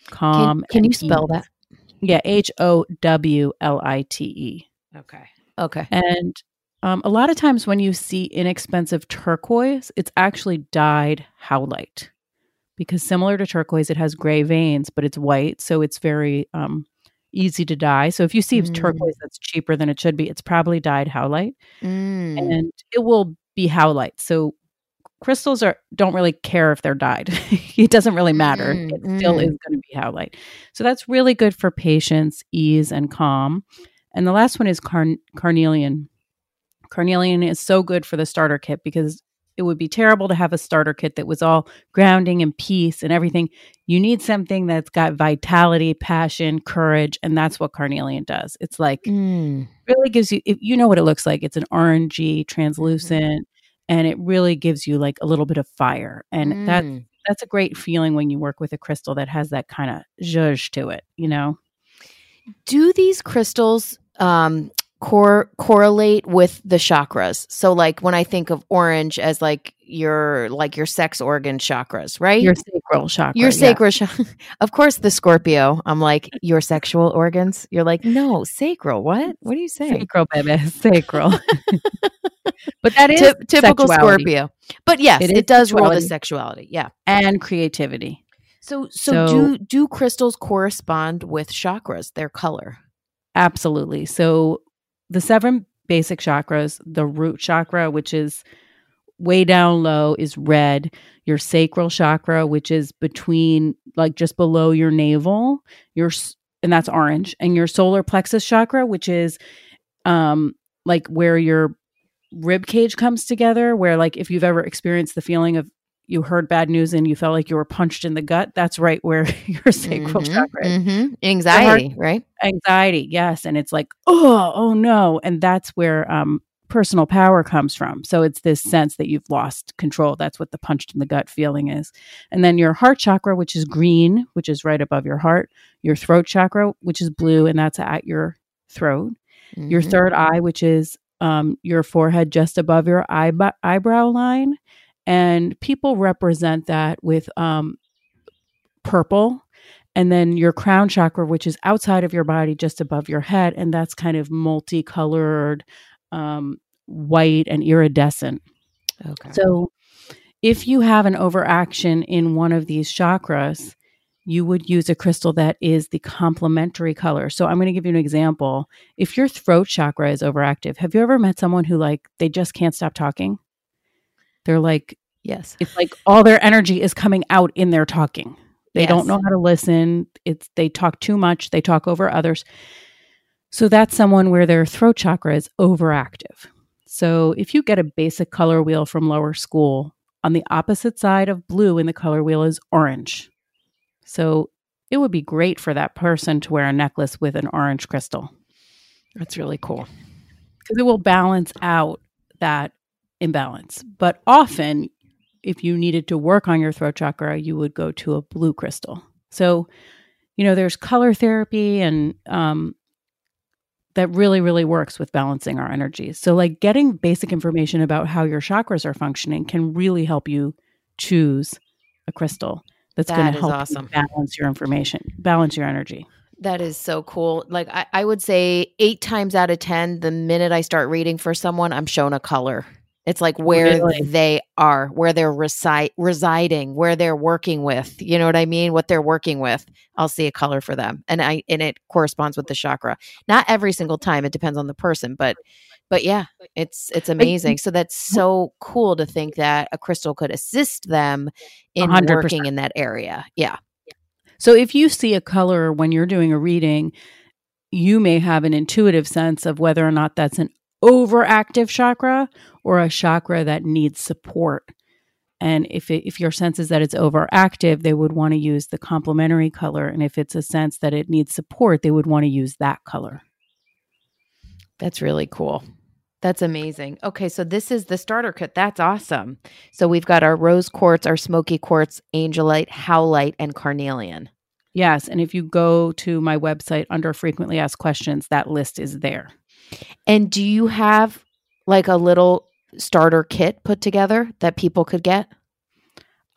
Speaker 1: calm.
Speaker 2: Can, can you spell
Speaker 1: ease.
Speaker 2: that?
Speaker 1: Yeah, H O W L I T E.
Speaker 2: Okay. Okay.
Speaker 1: And um, a lot of times when you see inexpensive turquoise, it's actually dyed howlite because similar to turquoise, it has gray veins, but it's white. So it's very um, easy to dye. So if you see
Speaker 2: Mm.
Speaker 1: turquoise that's cheaper than it should be, it's probably dyed howlite
Speaker 2: Mm.
Speaker 1: and it will be howlite. So crystals are don't really care if they're dyed. it doesn't really matter.
Speaker 2: Mm,
Speaker 1: it still
Speaker 2: mm.
Speaker 1: is going to be howlite. So that's really good for patience, ease, and calm. And the last one is carn- carnelian. Carnelian is so good for the starter kit because it would be terrible to have a starter kit that was all grounding and peace and everything. You need something that's got vitality, passion, courage, and that's what carnelian does. It's like
Speaker 2: Mm.
Speaker 1: really gives you if you know what it looks like. It's an orangey, translucent, and it really gives you like a little bit of fire. And that's
Speaker 2: Mm.
Speaker 1: that's a great feeling when you work with a crystal that has that kind of zhuzh to it, you know?
Speaker 2: Do these crystals um cor- correlate with the chakras? So like when I think of orange as like your like your sex organ chakras, right?
Speaker 1: Your sacral chakra.
Speaker 2: Your
Speaker 1: yeah.
Speaker 2: sacral chakra. of course the Scorpio. I'm like your sexual organs. You're like, "No, sacral. What? What are you saying?"
Speaker 1: Sacral, baby. Sacral. but that is
Speaker 2: Typ- typical
Speaker 1: sexuality.
Speaker 2: Scorpio. But yes,
Speaker 1: It
Speaker 2: it, does roll the
Speaker 1: sexuality.
Speaker 2: sexuality. Yeah.
Speaker 1: And creativity.
Speaker 2: So, so
Speaker 1: So-
Speaker 2: do do crystals correspond with chakras, their color?
Speaker 1: Absolutely. So the seven basic chakras, the root chakra, which is way down low, is red. Your sacral chakra, which is between like just below your navel, your and that's orange. And your solar plexus chakra, which is um like where your rib cage comes together, where like if you've ever experienced the feeling of you heard bad news and you felt like you were punched in the gut, that's right where your sacral
Speaker 2: Mhm,
Speaker 1: chakra is
Speaker 2: mhm. Anxiety, right?
Speaker 1: anxiety yes and it's like oh oh no and that's where um personal power comes from so it's this sense that you've lost control that's what the punched in the gut feeling is and then your heart chakra which is green which is right above your heart your throat chakra which is blue and that's at your throat your
Speaker 2: Mhm.
Speaker 1: third eye which is um, your forehead just above your eyeb- eyebrow line and people represent that with um, purple and then your crown chakra which is outside of your body just above your head and that's kind of multicolored um, white and iridescent
Speaker 2: Okay.
Speaker 1: so if you have an overaction in one of these chakras you would use a crystal that is the complementary color. So I'm going to give you an example. If your throat chakra is overactive, have you ever met someone who like they just can't stop talking? They're like
Speaker 2: yes.
Speaker 1: It's like all their energy is coming out in their talking. They
Speaker 2: Yes.
Speaker 1: don't know how to listen. It's they talk too much, they talk over others. So that's someone where their throat chakra is overactive. So if you get a basic color wheel from lower school, on the opposite side of blue in the color wheel is orange. So it would be great for that person to wear a necklace with an orange crystal
Speaker 2: That's really cool.
Speaker 1: because it will balance out that imbalance. But often, if you needed to work on your throat chakra, you would go to a blue crystal. So, you know, there's color therapy and um, that really, really works with balancing our energies. So, like getting basic information about how your chakras are functioning can really help you choose a crystal that's going to help
Speaker 2: awesome.
Speaker 1: you balance your information, balance your energy.
Speaker 2: That is so cool. Like I, I would say eight times out of ten, the minute I start reading for someone, I'm shown a color. It's like where
Speaker 1: Really?
Speaker 2: they are, where they're resi- residing, where they're working with. You know what I mean? What they're working with. I'll see a color for them, and I and it corresponds with the chakra. Not every single time. It depends on the person, but but yeah, it's it's amazing. So that's so cool to think that a crystal could assist them in
Speaker 1: 100%.
Speaker 2: working in that area. Yeah.
Speaker 1: So if you see a color when you're doing a reading, you may have an intuitive sense of whether or not that's an overactive chakra or a chakra that needs support. And if it, if your sense is that it's overactive, they would want to use the complementary color. And if it's a sense that it needs support, they would want to use that color.
Speaker 2: That's really cool. That's amazing. Okay, so this is the starter kit. That's awesome. So we've got our rose quartz, our smoky quartz, angelite, howlite, and carnelian.
Speaker 1: Yes. And if you go to my website under frequently asked questions, that list is there.
Speaker 2: And do you have like a little starter kit put together that people could get?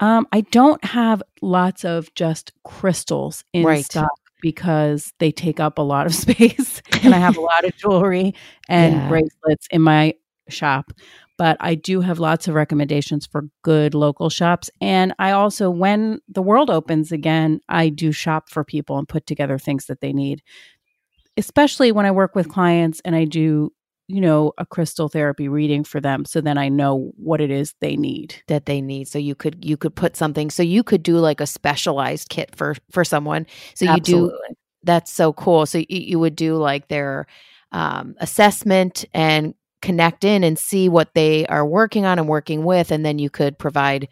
Speaker 1: Um, I don't have lots of just crystals in
Speaker 2: Right.
Speaker 1: stock because they take up a lot of space, and I have a lot of jewelry and
Speaker 2: Yeah.
Speaker 1: bracelets in my shop. But I do have lots of recommendations for good local shops, and I also, when the world opens again, I do shop for people and put together things that they need. Especially when I work with clients and I do, you know, a crystal therapy reading for them, so then I know what it is they need.
Speaker 2: that they need. So you could you could put something so you could do like a specialized kit for for someone. So you do that's so cool. So you, you would do like their um, assessment and connect in and see what they are working on and working with and then you could provide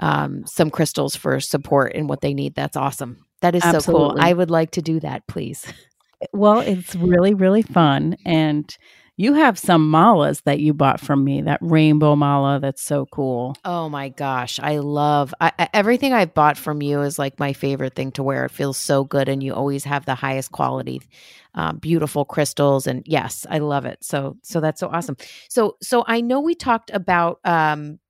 Speaker 2: um, some crystals for support and what they need. That's awesome. That is so cool. I would like to do that please
Speaker 1: Well, it's really, really fun. And you have some malas that you bought from me, that rainbow mala that's so cool.
Speaker 2: Oh my gosh, I love I, everything I've bought from you is like my favorite thing to wear. It feels so good, and you always have the highest quality, uh, beautiful crystals, and yes, I love it. So, so that's so awesome. So, so I know we talked about um,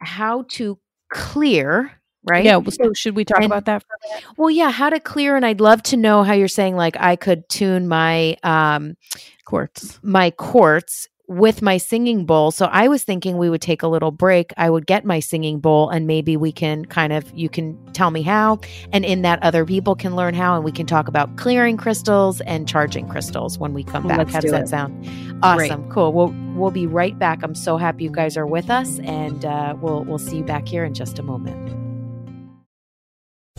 Speaker 2: how to clear, right?
Speaker 1: Yeah. So, should we talk
Speaker 2: And-
Speaker 1: about that for a minute?
Speaker 2: Well, yeah, how to clear, and I'd love to know how you're saying like I could tune my um,
Speaker 1: Quartz.
Speaker 2: my quartz with my singing bowl. So I was thinking we would take a little break. I would get my singing bowl and maybe we can kind of, you can tell me how. And in that, other people can learn how. And we can talk about clearing crystals and charging crystals when we come
Speaker 1: Well,
Speaker 2: back.
Speaker 1: let's
Speaker 2: How does
Speaker 1: do
Speaker 2: that
Speaker 1: it.
Speaker 2: sound? Awesome. Cool. We'll, we'll be right back. I'm so happy you guys are with us. And uh, we'll, we'll see you back here in just a moment.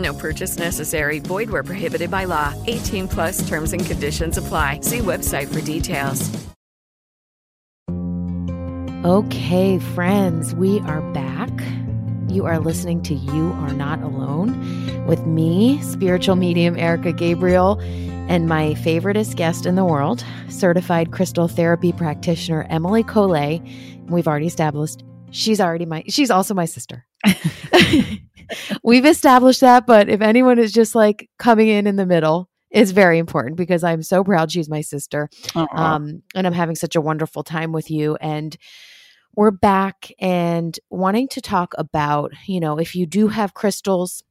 Speaker 6: No purchase necessary. Void where prohibited by law. 18 plus terms and conditions apply. See website for details.
Speaker 2: Okay, friends, we are back. You are listening to You Are Not Alone with me, spiritual medium Erica Gabriel, and my favoriteest guest in the world, certified crystal therapy practitioner Emily Collet. We've already established she's already my she's also my sister. We've established that, but if anyone is just like coming in in the middle, it's very important because I'm so proud she's my sister.
Speaker 1: Aw.
Speaker 2: Um, and I'm having such a wonderful time with you. And we're back and wanting to talk about, you know, if you do have crystals,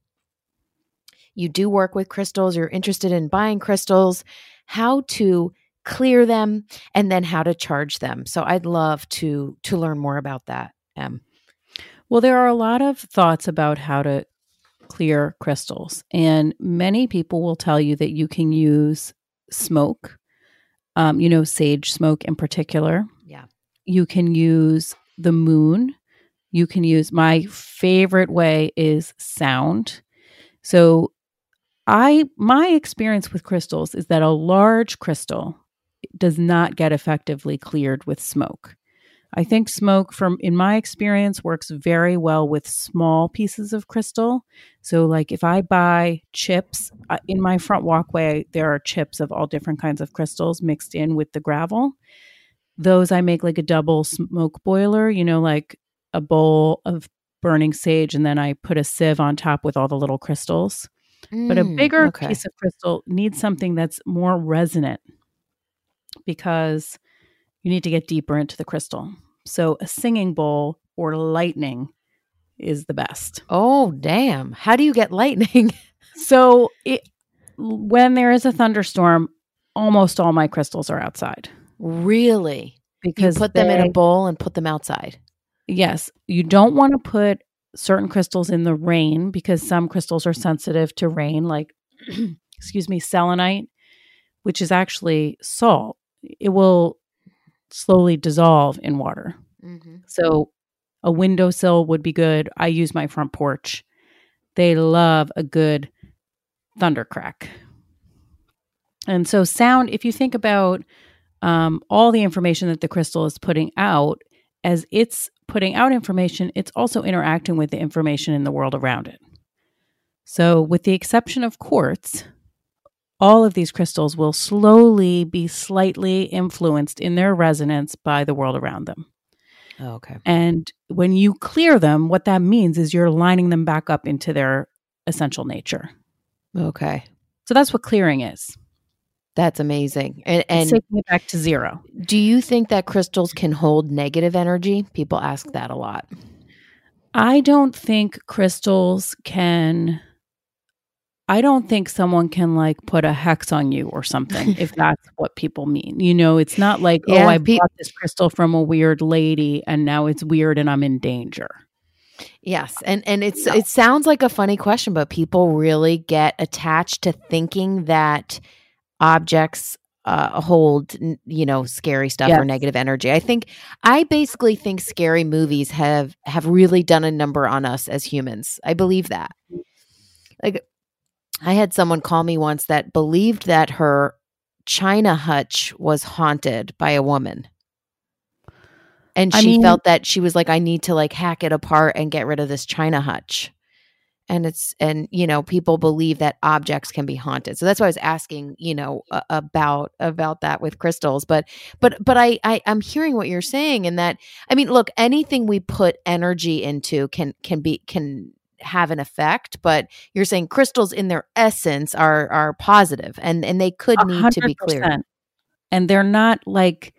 Speaker 2: you do work with crystals, you're interested in buying crystals, how to clear them and then how to charge them. So I'd love to to learn more about that. Em.
Speaker 1: Well, there are a lot of thoughts about how to clear crystals, and many people will tell you that you can use smoke, um, you know, sage smoke in particular.
Speaker 2: Yeah.
Speaker 1: You can use the moon. You can use my favorite way is sound. So, I my experience with crystals is that a large crystal does not get effectively cleared with smoke. I think smoke from in my experience works very well with small pieces of crystal. So like if I buy chips uh, in my front walkway there are chips of all different kinds of crystals mixed in with the gravel. Those I make like a double smoke boiler, you know like a bowl of burning sage and then I put a sieve on top with all the little crystals. but a
Speaker 2: Mm,
Speaker 1: bigger
Speaker 2: okay.
Speaker 1: piece of crystal needs something that's more resonant because you need to get deeper into the crystal. So a singing bowl or lightning is the best.
Speaker 2: Oh, damn. How do you get lightning?
Speaker 1: So it, when there is a thunderstorm, almost all my crystals are outside
Speaker 2: really?
Speaker 1: because
Speaker 2: you put them in a bowl and put them outside.
Speaker 1: Yes, you don't want to put certain crystals in the rain because some crystals are sensitive to rain, like, excuse me, selenite, which is actually salt. It will slowly dissolve in water. So a windowsill would be good. I use my front porch. They love a good thunder crack. And so, sound, if you think about um, all the information that the crystal is putting out, as it's putting out information, it's also interacting with the information in the world around it. So, with the exception of quartz, all of these crystals will slowly be slightly influenced in their resonance by the world around them.
Speaker 2: Oh, okay.
Speaker 1: And when you clear them, what that means is you're lining them back up into their essential nature.
Speaker 2: Okay.
Speaker 1: So that's what clearing is.
Speaker 2: That's amazing. And, and
Speaker 1: taking it back to zero.
Speaker 2: do you think that crystals can hold negative energy? People ask that a lot.
Speaker 1: I don't think crystals can. I don't think someone can like put a hex on you or something if that's what people mean. You know, it's not like,
Speaker 2: Yeah,
Speaker 1: oh, I
Speaker 2: pe-
Speaker 1: bought this crystal from a weird lady and now it's weird and I'm in danger.
Speaker 2: Yes, and and it's it sounds like a funny question, but people really get attached to thinking that objects uh, hold you know scary stuff or negative energy. I think I basically think scary movies have have really done a number on us as humans. I believe that. Like I had someone call me once that believed that her china hutch was haunted by a woman. And
Speaker 1: I
Speaker 2: she
Speaker 1: mean-
Speaker 2: felt that she was like, I need to like hack it apart and get rid of this china hutch. And it's, and, you know, people believe that objects can be haunted. So that's why I was asking, you know, a- about, about that with crystals. But, but, but I, I, I'm hearing what you're saying and that, I mean, look, anything we put energy into can, can be, can, have an effect but you're saying crystals in their essence are are positive and and they could need to be cleared
Speaker 1: 100%. And they're not like,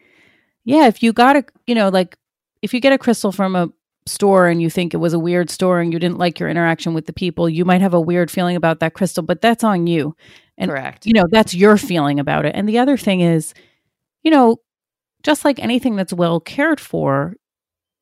Speaker 1: yeah, if you got a, you know, like if you get a crystal from a store and you think it was a weird store and you didn't like your interaction with the people, you might have a weird feeling about that crystal, but that's on you. And,
Speaker 2: Correct.
Speaker 1: You know, that's your feeling about it. And the other thing is, you know, just like anything that's well cared for,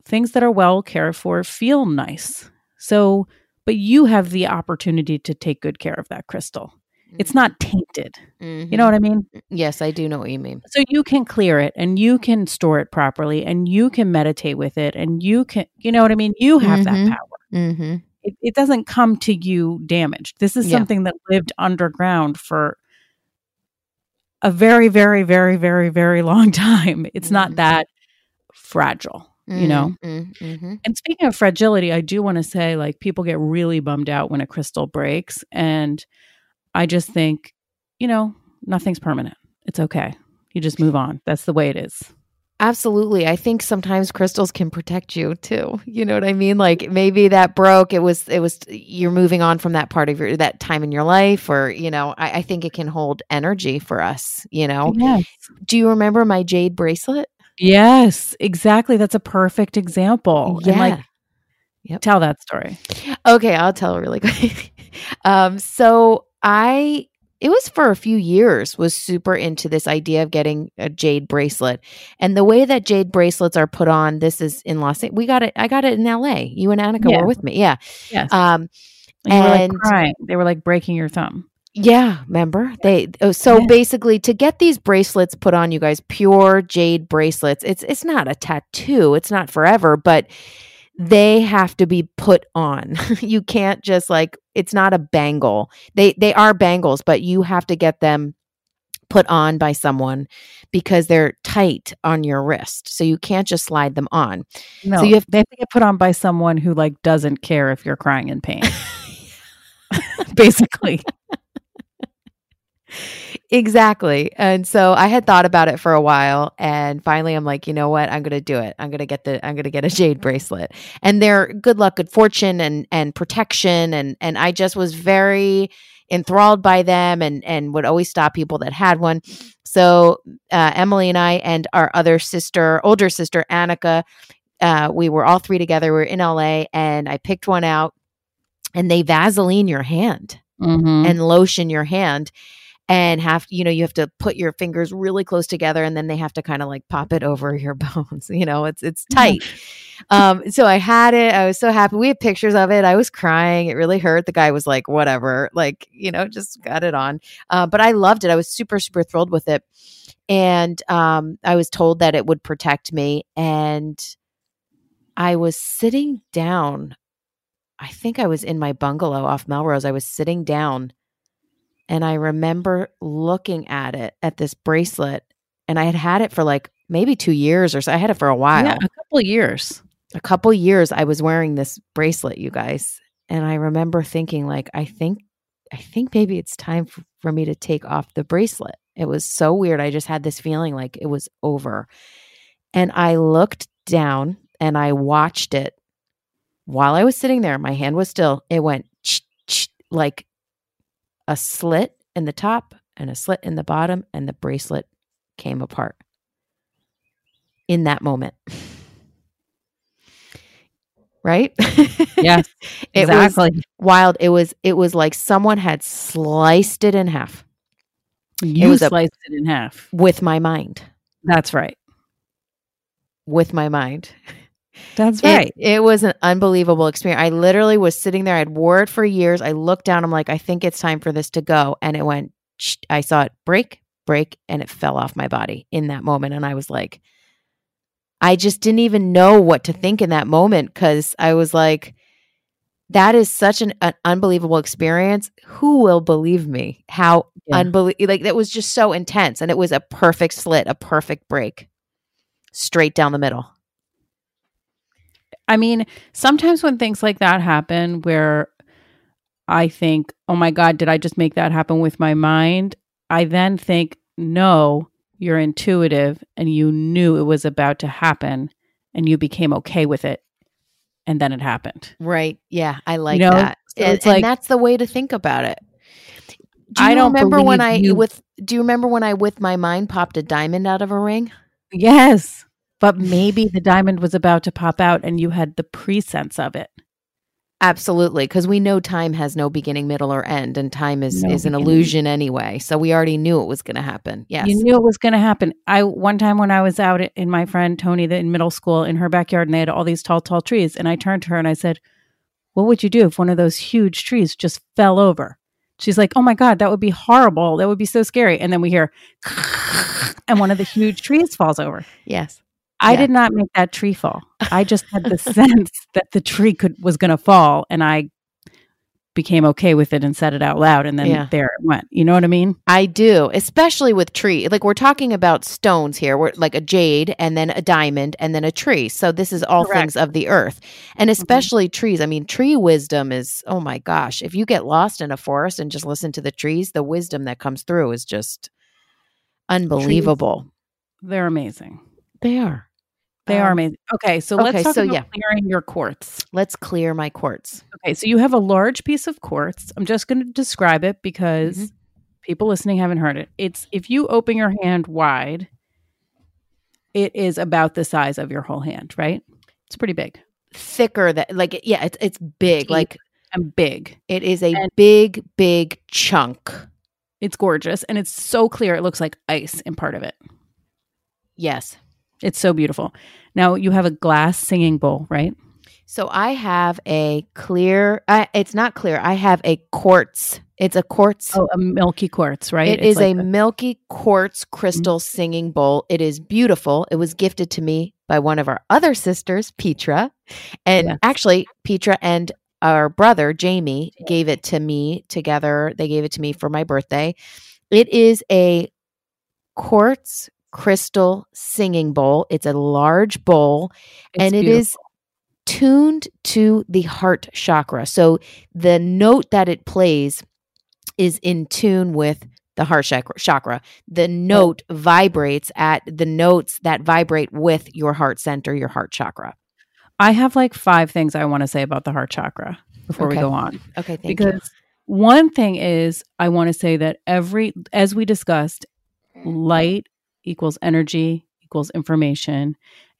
Speaker 1: things that are well cared for feel nice. So, but you have the opportunity to take good care of that crystal. It's not tainted. You know what I mean?
Speaker 2: Yes, I do know what you mean.
Speaker 1: So you can clear it and you can store it properly and you can meditate with it and you can, you know what I mean? You have
Speaker 2: Mhm.
Speaker 1: that power.
Speaker 2: Mm-hmm.
Speaker 1: It, it doesn't come to you damaged. This is
Speaker 2: Yeah.
Speaker 1: something that lived underground for a very, very, very, very, very long time. It's
Speaker 2: Mm-hmm.
Speaker 1: not that fragile, you know?
Speaker 2: Mm-hmm.
Speaker 1: And speaking of fragility, I do want to say like people get really bummed out when a crystal breaks. And I just think, you know, nothing's permanent. It's okay. You just move on. That's the way it is.
Speaker 2: Absolutely. I think sometimes crystals can protect you too. You know what I mean? Like maybe that broke. It was, it was, you're moving on from that part of your, that time in your life, or, you know, I, I think it can hold energy for us, you know?
Speaker 1: Yes.
Speaker 2: Do you remember my jade bracelet?
Speaker 1: Yes, exactly. That's a perfect example.
Speaker 2: Yeah.
Speaker 1: And like, tell that story.
Speaker 2: Okay, I'll tell really quick. um, so I it was for a few years was super into this idea of getting a jade bracelet and the way that jade bracelets are put on this is in los angeles we got it i got it in la you and annika
Speaker 1: Yeah.
Speaker 2: were with me yeah
Speaker 1: Yes.
Speaker 2: um
Speaker 1: And,
Speaker 2: and-
Speaker 1: like. They were like breaking your thumb.
Speaker 2: Yeah remember they oh, so
Speaker 1: Yeah.
Speaker 2: basically to get these bracelets put on you guys pure jade bracelets it's it's not a tattoo it's not forever but they have to be put on you can't just like it's not a bangle they they are bangles but you have to get them put on by someone because they're tight on your wrist so you can't just slide them on
Speaker 1: No,
Speaker 2: so you have
Speaker 1: they have to get put on by someone who like doesn't care if you're crying in pain. Basically.
Speaker 2: Exactly. And so I had thought about it for a while and finally I'm like, you know what? I'm going to do it. I'm going to get the I'm going to get a jade bracelet. And they're good luck, good fortune and and protection and and I just was very enthralled by them and and would always stop people that had one. So uh, Emily and I and our other sister, older sister Annika, uh, we were all three together. We are in LA and I picked one out and they Vaseline your hand
Speaker 1: Mhm.
Speaker 2: and lotion your hand and have you know you have to put your fingers really close together and then they have to kind of like pop it over your bones you know it's it's tight um so i had it i was so happy we have pictures of it i was crying it really hurt the guy was like whatever like you know just got it on uh, but i loved it i was super super thrilled with it and um i was told that it would protect me and i was sitting down I think I was in my bungalow off Melrose. I was sitting down and I remember looking at it at this bracelet and I had had it for like maybe 2 years or so. I had it for a while.
Speaker 1: Yeah, a couple of years.
Speaker 2: A couple years I was wearing this bracelet, you guys. And I remember thinking like I think I think maybe it's time for, for me to take off the bracelet. It was so weird. I just had this feeling like it was over. And I looked down and I watched it while I was sitting there, my hand was still, it went like a slit in the top and a slit in the bottom, and the bracelet came apart in that moment. Right?
Speaker 1: Yes,
Speaker 2: it
Speaker 1: exactly.
Speaker 2: was wild. It was it was like someone had sliced it in half
Speaker 1: You
Speaker 2: was a-
Speaker 1: sliced it in half.
Speaker 2: with my mind.
Speaker 1: That's right.
Speaker 2: With my mind.
Speaker 1: That's
Speaker 2: It-
Speaker 1: right.
Speaker 2: It, was an unbelievable experience. I literally was sitting there. I'd wore it for years. I looked down. I'm like, I think it's time for this to go. And it went, sh- I saw it break, break, and it fell off my body in that moment. And I was like, I just didn't even know what to think in that moment because I was like, that is such an, an unbelievable experience. Who will believe me? How
Speaker 1: Yeah.
Speaker 2: unbelievable. Like, that was just so intense. And it was a perfect slit, a perfect break, straight down the middle.
Speaker 1: I mean, sometimes when things like that happen, where I think, oh my God, did I just make that happen with my mind? I then think, no, you're intuitive and you knew it was about to happen and you became okay with it. And then it happened.
Speaker 2: Right. Yeah, I like
Speaker 1: know,
Speaker 2: that.
Speaker 1: so
Speaker 2: and,
Speaker 1: it's
Speaker 2: and
Speaker 1: like-
Speaker 2: that's the way to think about it. Do you
Speaker 1: I don't
Speaker 2: remember when I
Speaker 1: you-
Speaker 2: with do you remember when I with my mind popped a diamond out of a ring?
Speaker 1: Yes. But maybe the diamond was about to pop out and you had the presense of it.
Speaker 2: Absolutely, because we know time has no beginning, middle, or end, and time is
Speaker 1: No
Speaker 2: is an illusion anyway. So we already knew it was going to happen. Yes.
Speaker 1: You knew it was going to happen. I one time when I was out in my friend Tony the, in middle school in her backyard and they had all these tall tall trees and I turned to her and I said, "What would you do if one of those huge trees just fell over?" She's like, "Oh my god, that would be horrible. That would be so scary." And then we hear and one of the huge trees falls over.
Speaker 2: yes.
Speaker 1: I
Speaker 2: Yeah.
Speaker 1: did not make that tree fall. I just had the sense that the tree could was going to fall and I became okay with it and said it out loud and then
Speaker 2: Yeah.
Speaker 1: there it went. You know what I mean?
Speaker 2: I do, especially with tree. Like we're talking about stones here. We're like a jade and then a diamond and then a tree. So this is all
Speaker 1: Correct.
Speaker 2: things of the earth. And mm-hmm. especially trees. I mean, tree wisdom is oh my gosh. If you get lost in a forest and just listen to the trees, the wisdom that comes through is just unbelievable.
Speaker 1: They're amazing.
Speaker 2: They are.
Speaker 1: They
Speaker 2: Um,
Speaker 1: are amazing. Okay, so let's
Speaker 2: okay,
Speaker 1: talk
Speaker 2: so
Speaker 1: about
Speaker 2: yeah.
Speaker 1: clearing your quartz.
Speaker 2: Let's clear my quartz.
Speaker 1: Okay, so you have a large piece of quartz. I'm just going to describe it because
Speaker 2: Mm-hmm.
Speaker 1: people listening haven't heard it. It's if you open your hand wide, it is about the size of your whole hand, right? It's pretty big.
Speaker 2: Thicker that like yeah, it's it's big.
Speaker 1: Deep
Speaker 2: Like
Speaker 1: and big.
Speaker 2: it is a
Speaker 1: And-
Speaker 2: big, big chunk.
Speaker 1: It's gorgeous and it's so clear. It looks like ice in part of it.
Speaker 2: Yes.
Speaker 1: It's so beautiful. Now you have a glass singing bowl, right?
Speaker 2: So I have a clear. I, it's not clear. I have a quartz. It's a quartz.
Speaker 1: Oh, a milky quartz, right?
Speaker 2: It
Speaker 1: It's
Speaker 2: is
Speaker 1: like
Speaker 2: a milky quartz mm-hmm. crystal singing bowl. It is beautiful. It was gifted to me by one of our other sisters, Petra. And
Speaker 1: Yes.
Speaker 2: actually, Petra and our brother, Jamie, gave it to me together. They gave it to me for my birthday. It is a quartz crystal singing bowl. It's a large bowl
Speaker 1: It's
Speaker 2: and it is tuned to the heart chakra. So the note that it plays is in tune with the heart chakra. The oh. note vibrates at the notes that vibrate with your heart center, your heart chakra.
Speaker 1: I have like five things I want to say about the heart chakra before
Speaker 2: Okay.
Speaker 1: we go on.
Speaker 2: Okay, thank you.
Speaker 1: because
Speaker 2: you.
Speaker 1: one thing is I want to say that every as we discussed, mm-hmm. light equals energy equals information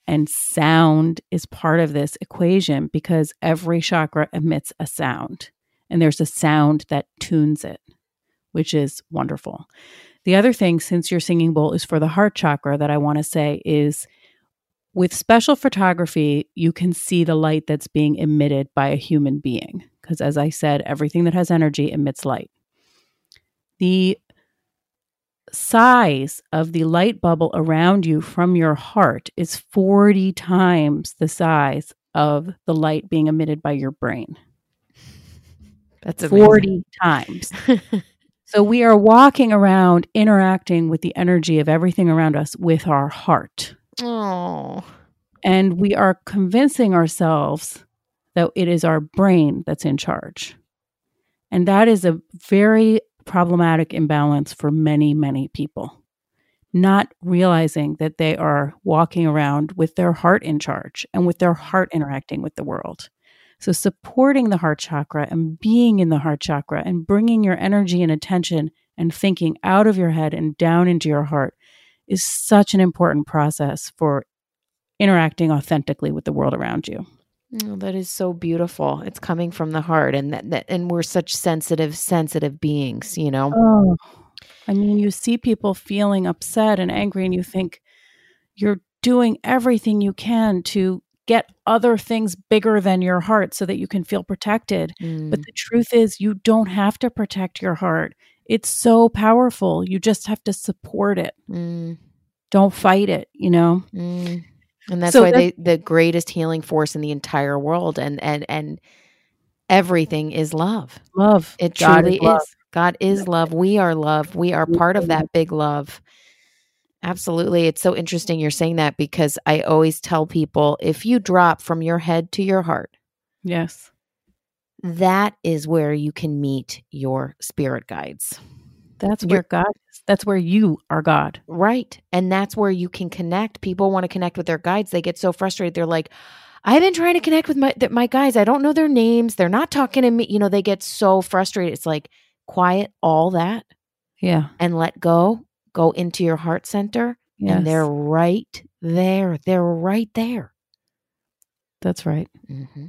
Speaker 1: and sound is part of this equation because every chakra emits a sound and there's a sound that tunes it, which is wonderful. The other thing, since your singing bowl is for the heart chakra, that I want to say is with special photography, you can see the light that's being emitted by a human being. Because as I said, everything that has energy emits light. The size of the light bubble around you from your heart is 40 times the size of the light being emitted by your brain.
Speaker 2: That's amazing.
Speaker 1: 40 times. so we are walking around interacting with the energy of everything around us with our heart.
Speaker 2: Oh.
Speaker 1: And we are convincing ourselves that it is our brain that's in charge. And that is a very problematic imbalance for many, many people. Not realizing that they are walking around with their heart in charge and with their heart interacting with the world. So, supporting the heart chakra and being in the heart chakra and bringing your energy and attention and thinking out of your head and down into your heart is such an important process for interacting authentically with the world around you.
Speaker 2: Oh, that is so beautiful. It's coming from the heart and that, that and we're such sensitive sensitive beings, you know.
Speaker 1: Oh, I mean, you see people feeling upset and angry, and you think you're doing everything you can to get other things bigger than your heart so that you can feel protected. But
Speaker 2: Mm.
Speaker 1: the truth is, you don't have to protect your heart. It's so powerful. You just have to support it.
Speaker 2: Mm.
Speaker 1: Don't fight it, you know?
Speaker 2: Mm. And that's
Speaker 1: So
Speaker 2: why
Speaker 1: that's-
Speaker 2: they the greatest healing force in the entire world and and and everything is love.
Speaker 1: Love.
Speaker 2: It
Speaker 1: God
Speaker 2: truly
Speaker 1: is love.
Speaker 2: is. God is love. We are love. We are part of mm-hmm. that big love. Absolutely. It's so interesting you're saying that because I always tell people if you drop from your head to your heart,
Speaker 1: Yes.
Speaker 2: that is where you can meet your spirit guides.
Speaker 1: That's
Speaker 2: You're-
Speaker 1: where God is. That's where you are God.
Speaker 2: Right. And that's where you can connect. People want to connect with their guides. They get so frustrated. They're like, I've been trying to connect with my my guys. I don't know their names. They're not talking to me. You know, they get so frustrated. It's like quiet all that
Speaker 1: Yeah.
Speaker 2: and let go. Go into your heart center
Speaker 1: Yes.
Speaker 2: and they're right there. They're right there.
Speaker 1: That's right.
Speaker 2: Mm-hmm.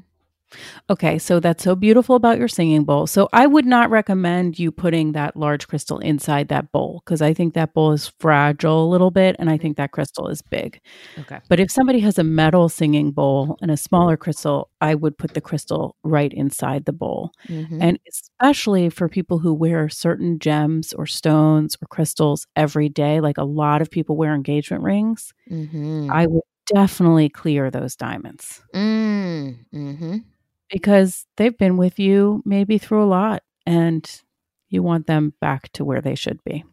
Speaker 1: Okay, so that's so beautiful about your singing bowl. So I would not recommend you putting that large crystal inside that bowl because I think that bowl is fragile a little bit and I think that crystal is big.
Speaker 2: Okay.
Speaker 1: But if somebody has a metal singing bowl and a smaller crystal, I would put the crystal right inside the bowl.
Speaker 2: Mhm.
Speaker 1: And especially for people who wear certain gems or stones or crystals every day, like a lot of people wear engagement rings,
Speaker 2: Mm-hmm.
Speaker 1: I would definitely clear those diamonds
Speaker 2: Mm. Mm-hmm.
Speaker 1: Because they've been with you maybe through a lot and you want them back to where they should be.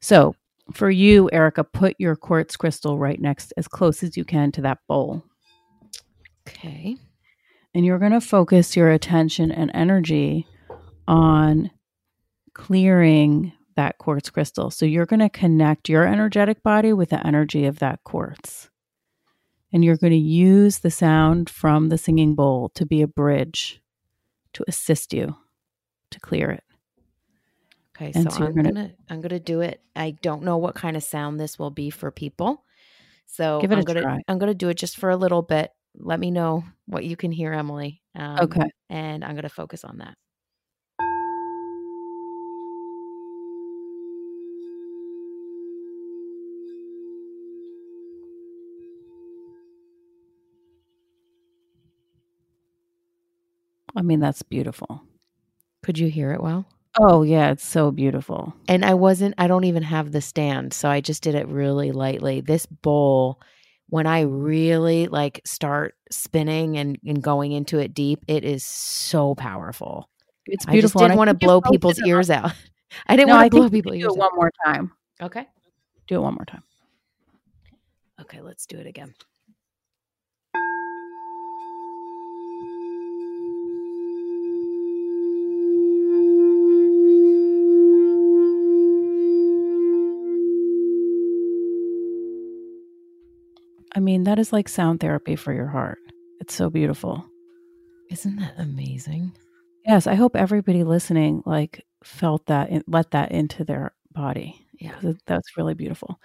Speaker 1: So, for you, Erica, put your quartz crystal right next as close as you can to that bowl.
Speaker 2: Okay.
Speaker 1: And you're going to focus your attention and energy on clearing that quartz crystal. So, you're going to connect your energetic body with the energy of that quartz. And you're going to use the sound from the singing bowl to be a bridge to assist you to clear it.
Speaker 2: Okay,
Speaker 1: And
Speaker 2: so,
Speaker 1: so
Speaker 2: I'm
Speaker 1: gonna-
Speaker 2: gonna, I'm gonna do it. I don't know what kind of sound this will be for people, so
Speaker 1: Give it
Speaker 2: I'm
Speaker 1: a
Speaker 2: gonna
Speaker 1: try.
Speaker 2: I'm gonna do it just for a little bit. Let me know what you can hear, Emily. Um,
Speaker 1: Okay.
Speaker 2: and I'm gonna focus on that.
Speaker 1: I mean, that's beautiful.
Speaker 2: Could you hear it well?
Speaker 1: Oh, yeah, it's so beautiful.
Speaker 2: And I wasn't. I don't even have the stand, so I just did it really lightly. This bowl, when I really like start spinning and, and going into it deep, it is so powerful.
Speaker 1: It's
Speaker 2: I just
Speaker 1: beautiful,
Speaker 2: didn't want to blow people's ears out. I didn't
Speaker 1: No,
Speaker 2: want to blow people's ears
Speaker 1: do it
Speaker 2: out.
Speaker 1: one more time.
Speaker 2: Okay.
Speaker 1: Do it one more time.
Speaker 2: Okay, let's do it again.
Speaker 1: I mean, that is like sound therapy for your heart. It's so beautiful.
Speaker 2: Isn't that amazing?
Speaker 1: Yes, I hope everybody listening like felt that and let that into their body.
Speaker 2: Yeah.
Speaker 1: that's really beautiful.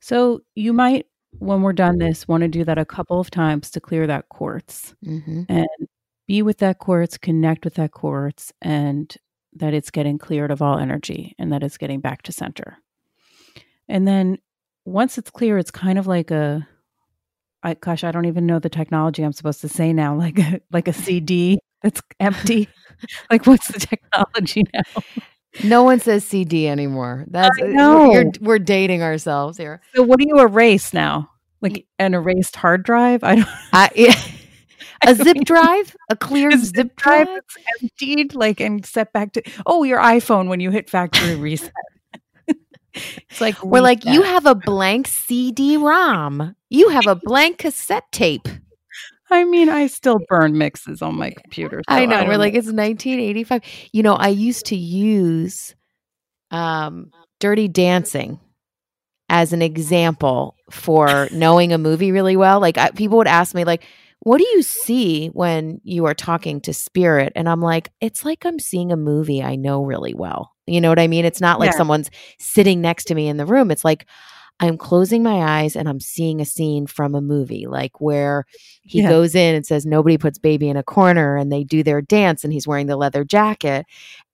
Speaker 1: So you might, when we're done this, want to do that a couple of times to clear that quartz
Speaker 2: Mm-hmm.
Speaker 1: and be with that quartz, connect with that quartz, and that it's getting cleared of all energy and that it's getting back to center. And then once it's clear, it's kind of like a, I, gosh, I don't even know the technology I'm supposed to say now, like a, like a CD that's empty. like what's the technology now?
Speaker 2: No one says CD anymore. That's
Speaker 1: I
Speaker 2: uh,
Speaker 1: know.
Speaker 2: We're, dating ourselves here.
Speaker 1: So what do you erase now? Like an erased hard drive? I don't.
Speaker 2: I, yeah. a zip drive, a clear
Speaker 1: A
Speaker 2: zip drive.
Speaker 1: that's emptied, like and set back to. Oh, your iPhone when you hit factory reset. It's like
Speaker 2: We're like, you have a blank CD-ROM. You have a blank cassette tape.
Speaker 1: I mean, I still burn mixes on my computer. so
Speaker 2: I know.
Speaker 1: don't
Speaker 2: We're like, it's 1985. You know, I used to use um, Dirty Dancing as an example for knowing a movie really well. Like, I, people would ask me, like, what do you see when you are talking to spirit? And I'm like, it's like I'm seeing a movie I know really well. You know what I mean? It's not like
Speaker 1: Yeah.
Speaker 2: someone's sitting next to me in the room. It's like I'm closing my eyes and I'm seeing a scene from a movie, like where he
Speaker 1: Yeah.
Speaker 2: goes in and says, Nobody puts baby in a corner, and they do their dance, and he's wearing the leather jacket.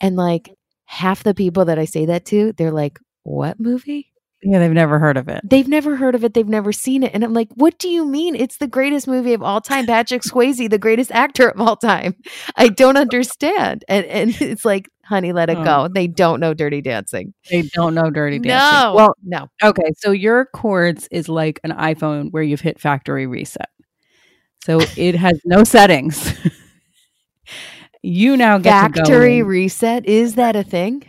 Speaker 2: And like half the people that I say that to, they're like, What movie?
Speaker 1: Yeah, they've never heard of it.
Speaker 2: They've never heard of it. They've never seen it. And I'm like, what do you mean? It's the greatest movie of all time. Patrick Swayze, the greatest actor of all time. I don't understand. And and it's like, honey, let it
Speaker 1: Oh.
Speaker 2: go. They don't know Dirty Dancing.
Speaker 1: They don't know Dirty Dancing.
Speaker 2: No.
Speaker 1: Well,
Speaker 2: no.
Speaker 1: okay, so your quartz is like an iPhone where you've hit factory reset. So it has no settings. you now get
Speaker 2: Factory reset. Is that a thing?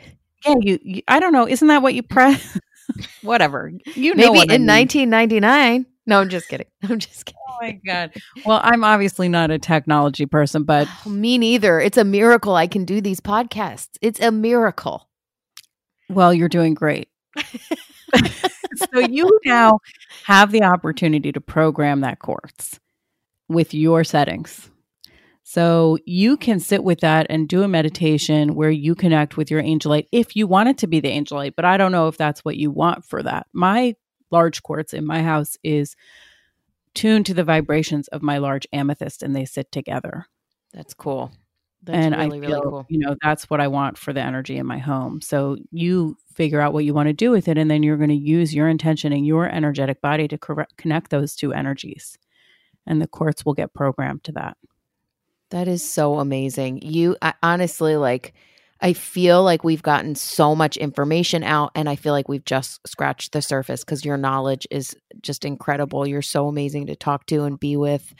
Speaker 1: Yeah, you, you. I don't know. Isn't that what you press? Whatever. You know
Speaker 2: Maybe
Speaker 1: what I
Speaker 2: in
Speaker 1: mean.
Speaker 2: 1999. No, I'm just kidding. I'm just kidding.
Speaker 1: Oh my god. Well, I'm obviously not a technology person, but oh,
Speaker 2: Me neither. It's a miracle I can do these podcasts. It's a miracle.
Speaker 1: well, you're doing great. so you now have the opportunity to program that quartz with your settings. So you can sit with that and do a meditation where you connect with your angelite if you want it to be the angelite, but I don't know if that's what you want for that. My large quartz in my house is tuned to the vibrations of my large amethyst and they sit together.
Speaker 2: That's cool. That's
Speaker 1: and
Speaker 2: really,
Speaker 1: I feel,
Speaker 2: really cool.
Speaker 1: you know, that's what I want for the energy in my home. So you figure out what you want to do with it, and then you're going to use your intention and your energetic body to correct, connect those two energies, and the quartz will get programmed to that.
Speaker 2: That is so amazing. You I, honestly like I feel like we've gotten so much information out and I feel like we've just scratched the surface cuz your knowledge is just incredible. You're so amazing to talk to and be with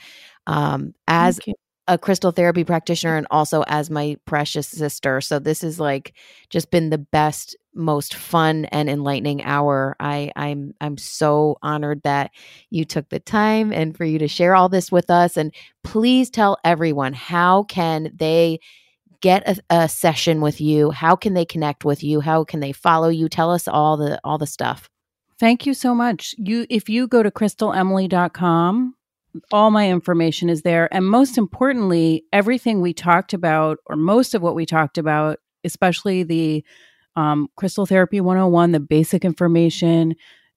Speaker 2: um as a crystal therapy practitioner and also as my precious sister. So this is like just been the best most fun and enlightening hour. I I'm I'm so honored that you took the time and for you to share all this with us and please tell everyone how can they get a, a session with you? How can they connect with you? How can they follow you? Tell us all the all the stuff.
Speaker 1: Thank you so much. You if you go to crystalemily.com all my information is there. And most importantly, everything we talked about, or most of what we talked about, especially the um, Crystal Therapy 101, the basic information,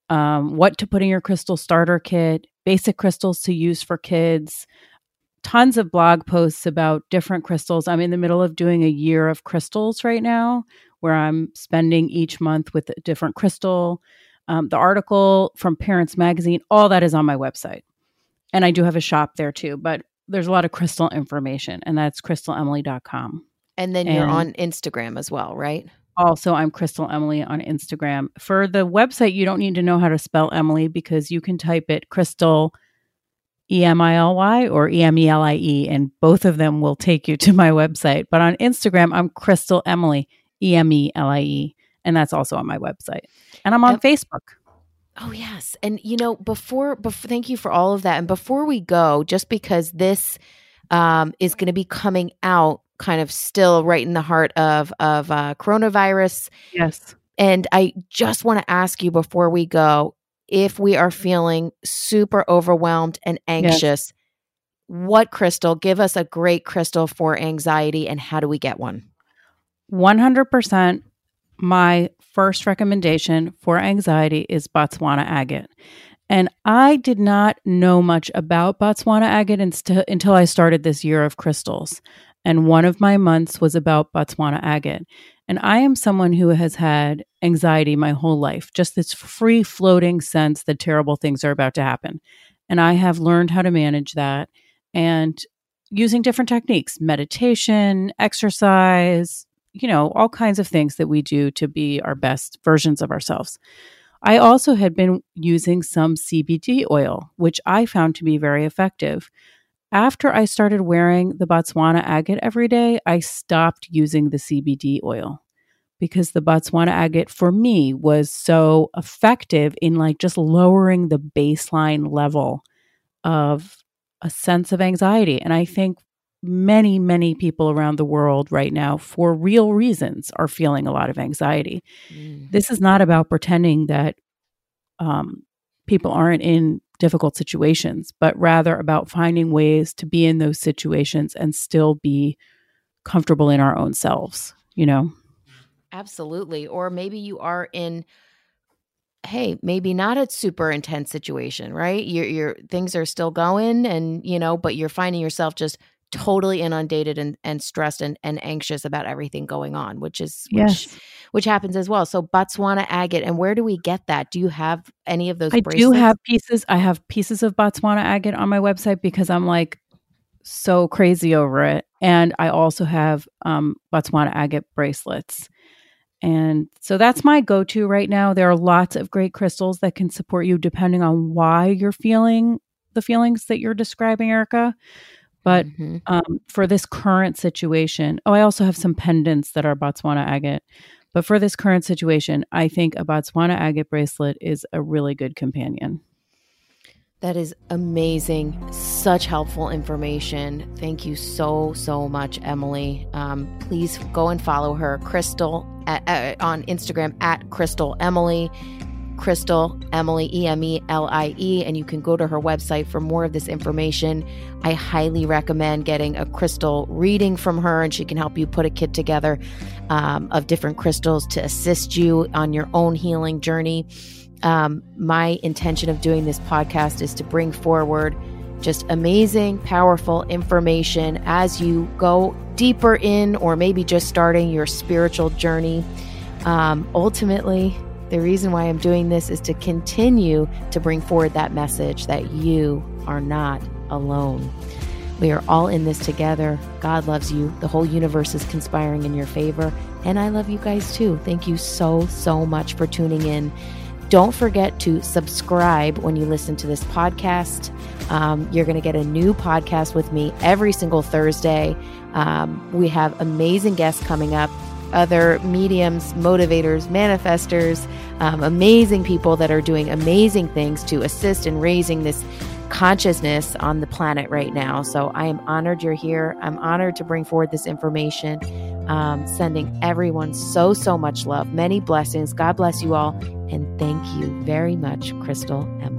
Speaker 1: um, what to put in your crystal starter kit, basic crystals to use for kids, tons of blog posts about different crystals. I'm in the middle of doing a year of crystals right now, where I'm spending each month with a different crystal. Um, the article from Parents Magazine, all that is on my website. And I do have a shop there too, but there's a lot of crystal information, and that's crystalemily.com.
Speaker 2: And then you're on Instagram as well, right?
Speaker 1: Also, I'm Crystal Emily on Instagram. For the website, you don't need to know how to spell Emily because you can type it Crystal E M I L Y or E M E L I E, and both of them will take you to my website. But on Instagram, I'm Crystal Emily, E M E L I E, and that's also on my website. And I'm on. Facebook.
Speaker 2: Oh yes. And you know, before before thank you for all of that. And before we go, just because this um is going to be coming out kind of still right in the heart of of uh coronavirus.
Speaker 1: Yes.
Speaker 2: And I just want to ask you before we go, if we are feeling super overwhelmed and anxious, what crystal? Give us a great crystal for anxiety and how do we get one?
Speaker 1: 100% my first recommendation for anxiety is Botswana agate. And I did not know much about Botswana agate inst- until I started this year of crystals. And one of my months was about Botswana agate. And I am someone who has had anxiety my whole life, just this free floating sense that terrible things are about to happen. And I have learned how to manage that and using different techniques, meditation, exercise, you know, all kinds of things that we do to be our best versions of ourselves. I also had been using some CBD oil, which I found to be very effective. After I started wearing the Botswana agate every day, I stopped using the CBD oil because the Botswana agate for me was so effective in like just lowering the baseline level of a sense of anxiety. And I think many, many people around the world right now, for real reasons, are feeling a lot of anxiety. This is not about pretending that um, people aren't in difficult situations, but rather about finding ways to be in those situations and still be comfortable in our own selves, you know?
Speaker 2: Absolutely. Or maybe you are in hey, maybe not a super intense situation, right? Your your things are still going and you know, but you're finding yourself just totally inundated and, and stressed and, and anxious about everything going on, which is which
Speaker 1: Yes.
Speaker 2: which happens as well. So Botswana agate, and where do we get that? Do you have any of those
Speaker 1: I
Speaker 2: bracelets?
Speaker 1: do have pieces. I have pieces of Botswana agate on my website because I'm like so crazy over it. And I also have um, Botswana agate bracelets. And so that's my go to right now. There are lots of great crystals that can support you depending on why you're feeling the feelings that you're describing, Erica. But
Speaker 2: Mm-hmm.
Speaker 1: um, for this current situation, oh, I also have some pendants that are Botswana agate. But for this current situation, I think a Botswana agate bracelet is a really good companion.
Speaker 2: That is amazing. Such helpful information. Thank you so, so much, Emelie. Um, please go and follow her, Crystal, at, uh, on Instagram at Crystal Emelie. Crystal Emelie, E M E L I E, and you can go to her website for more of this information. I highly recommend getting a crystal reading from her, and she can help you put a kit together um, of different crystals to assist you on your own healing journey. Um, my intention of doing this podcast is to bring forward just amazing, powerful information as you go deeper in, or maybe just starting your spiritual journey. Um, ultimately, the reason why I'm doing this is to continue to bring forward that message that you are not alone. We are all in this together. God loves you. The whole universe is conspiring in your favor. And I love you guys too. Thank you so, so much for tuning in. Don't forget to subscribe when you listen to this podcast. Um, you're going to get a new podcast with me every single Thursday. Um, we have amazing guests coming up, other mediums, motivators, manifestors, um, amazing people that are doing amazing things to assist in raising this consciousness on the planet right now. So I am honored you're here. I'm honored to bring forward this information. Um, sending everyone so, so much love, many blessings. God bless you all. And thank you very much, Crystal Emelie.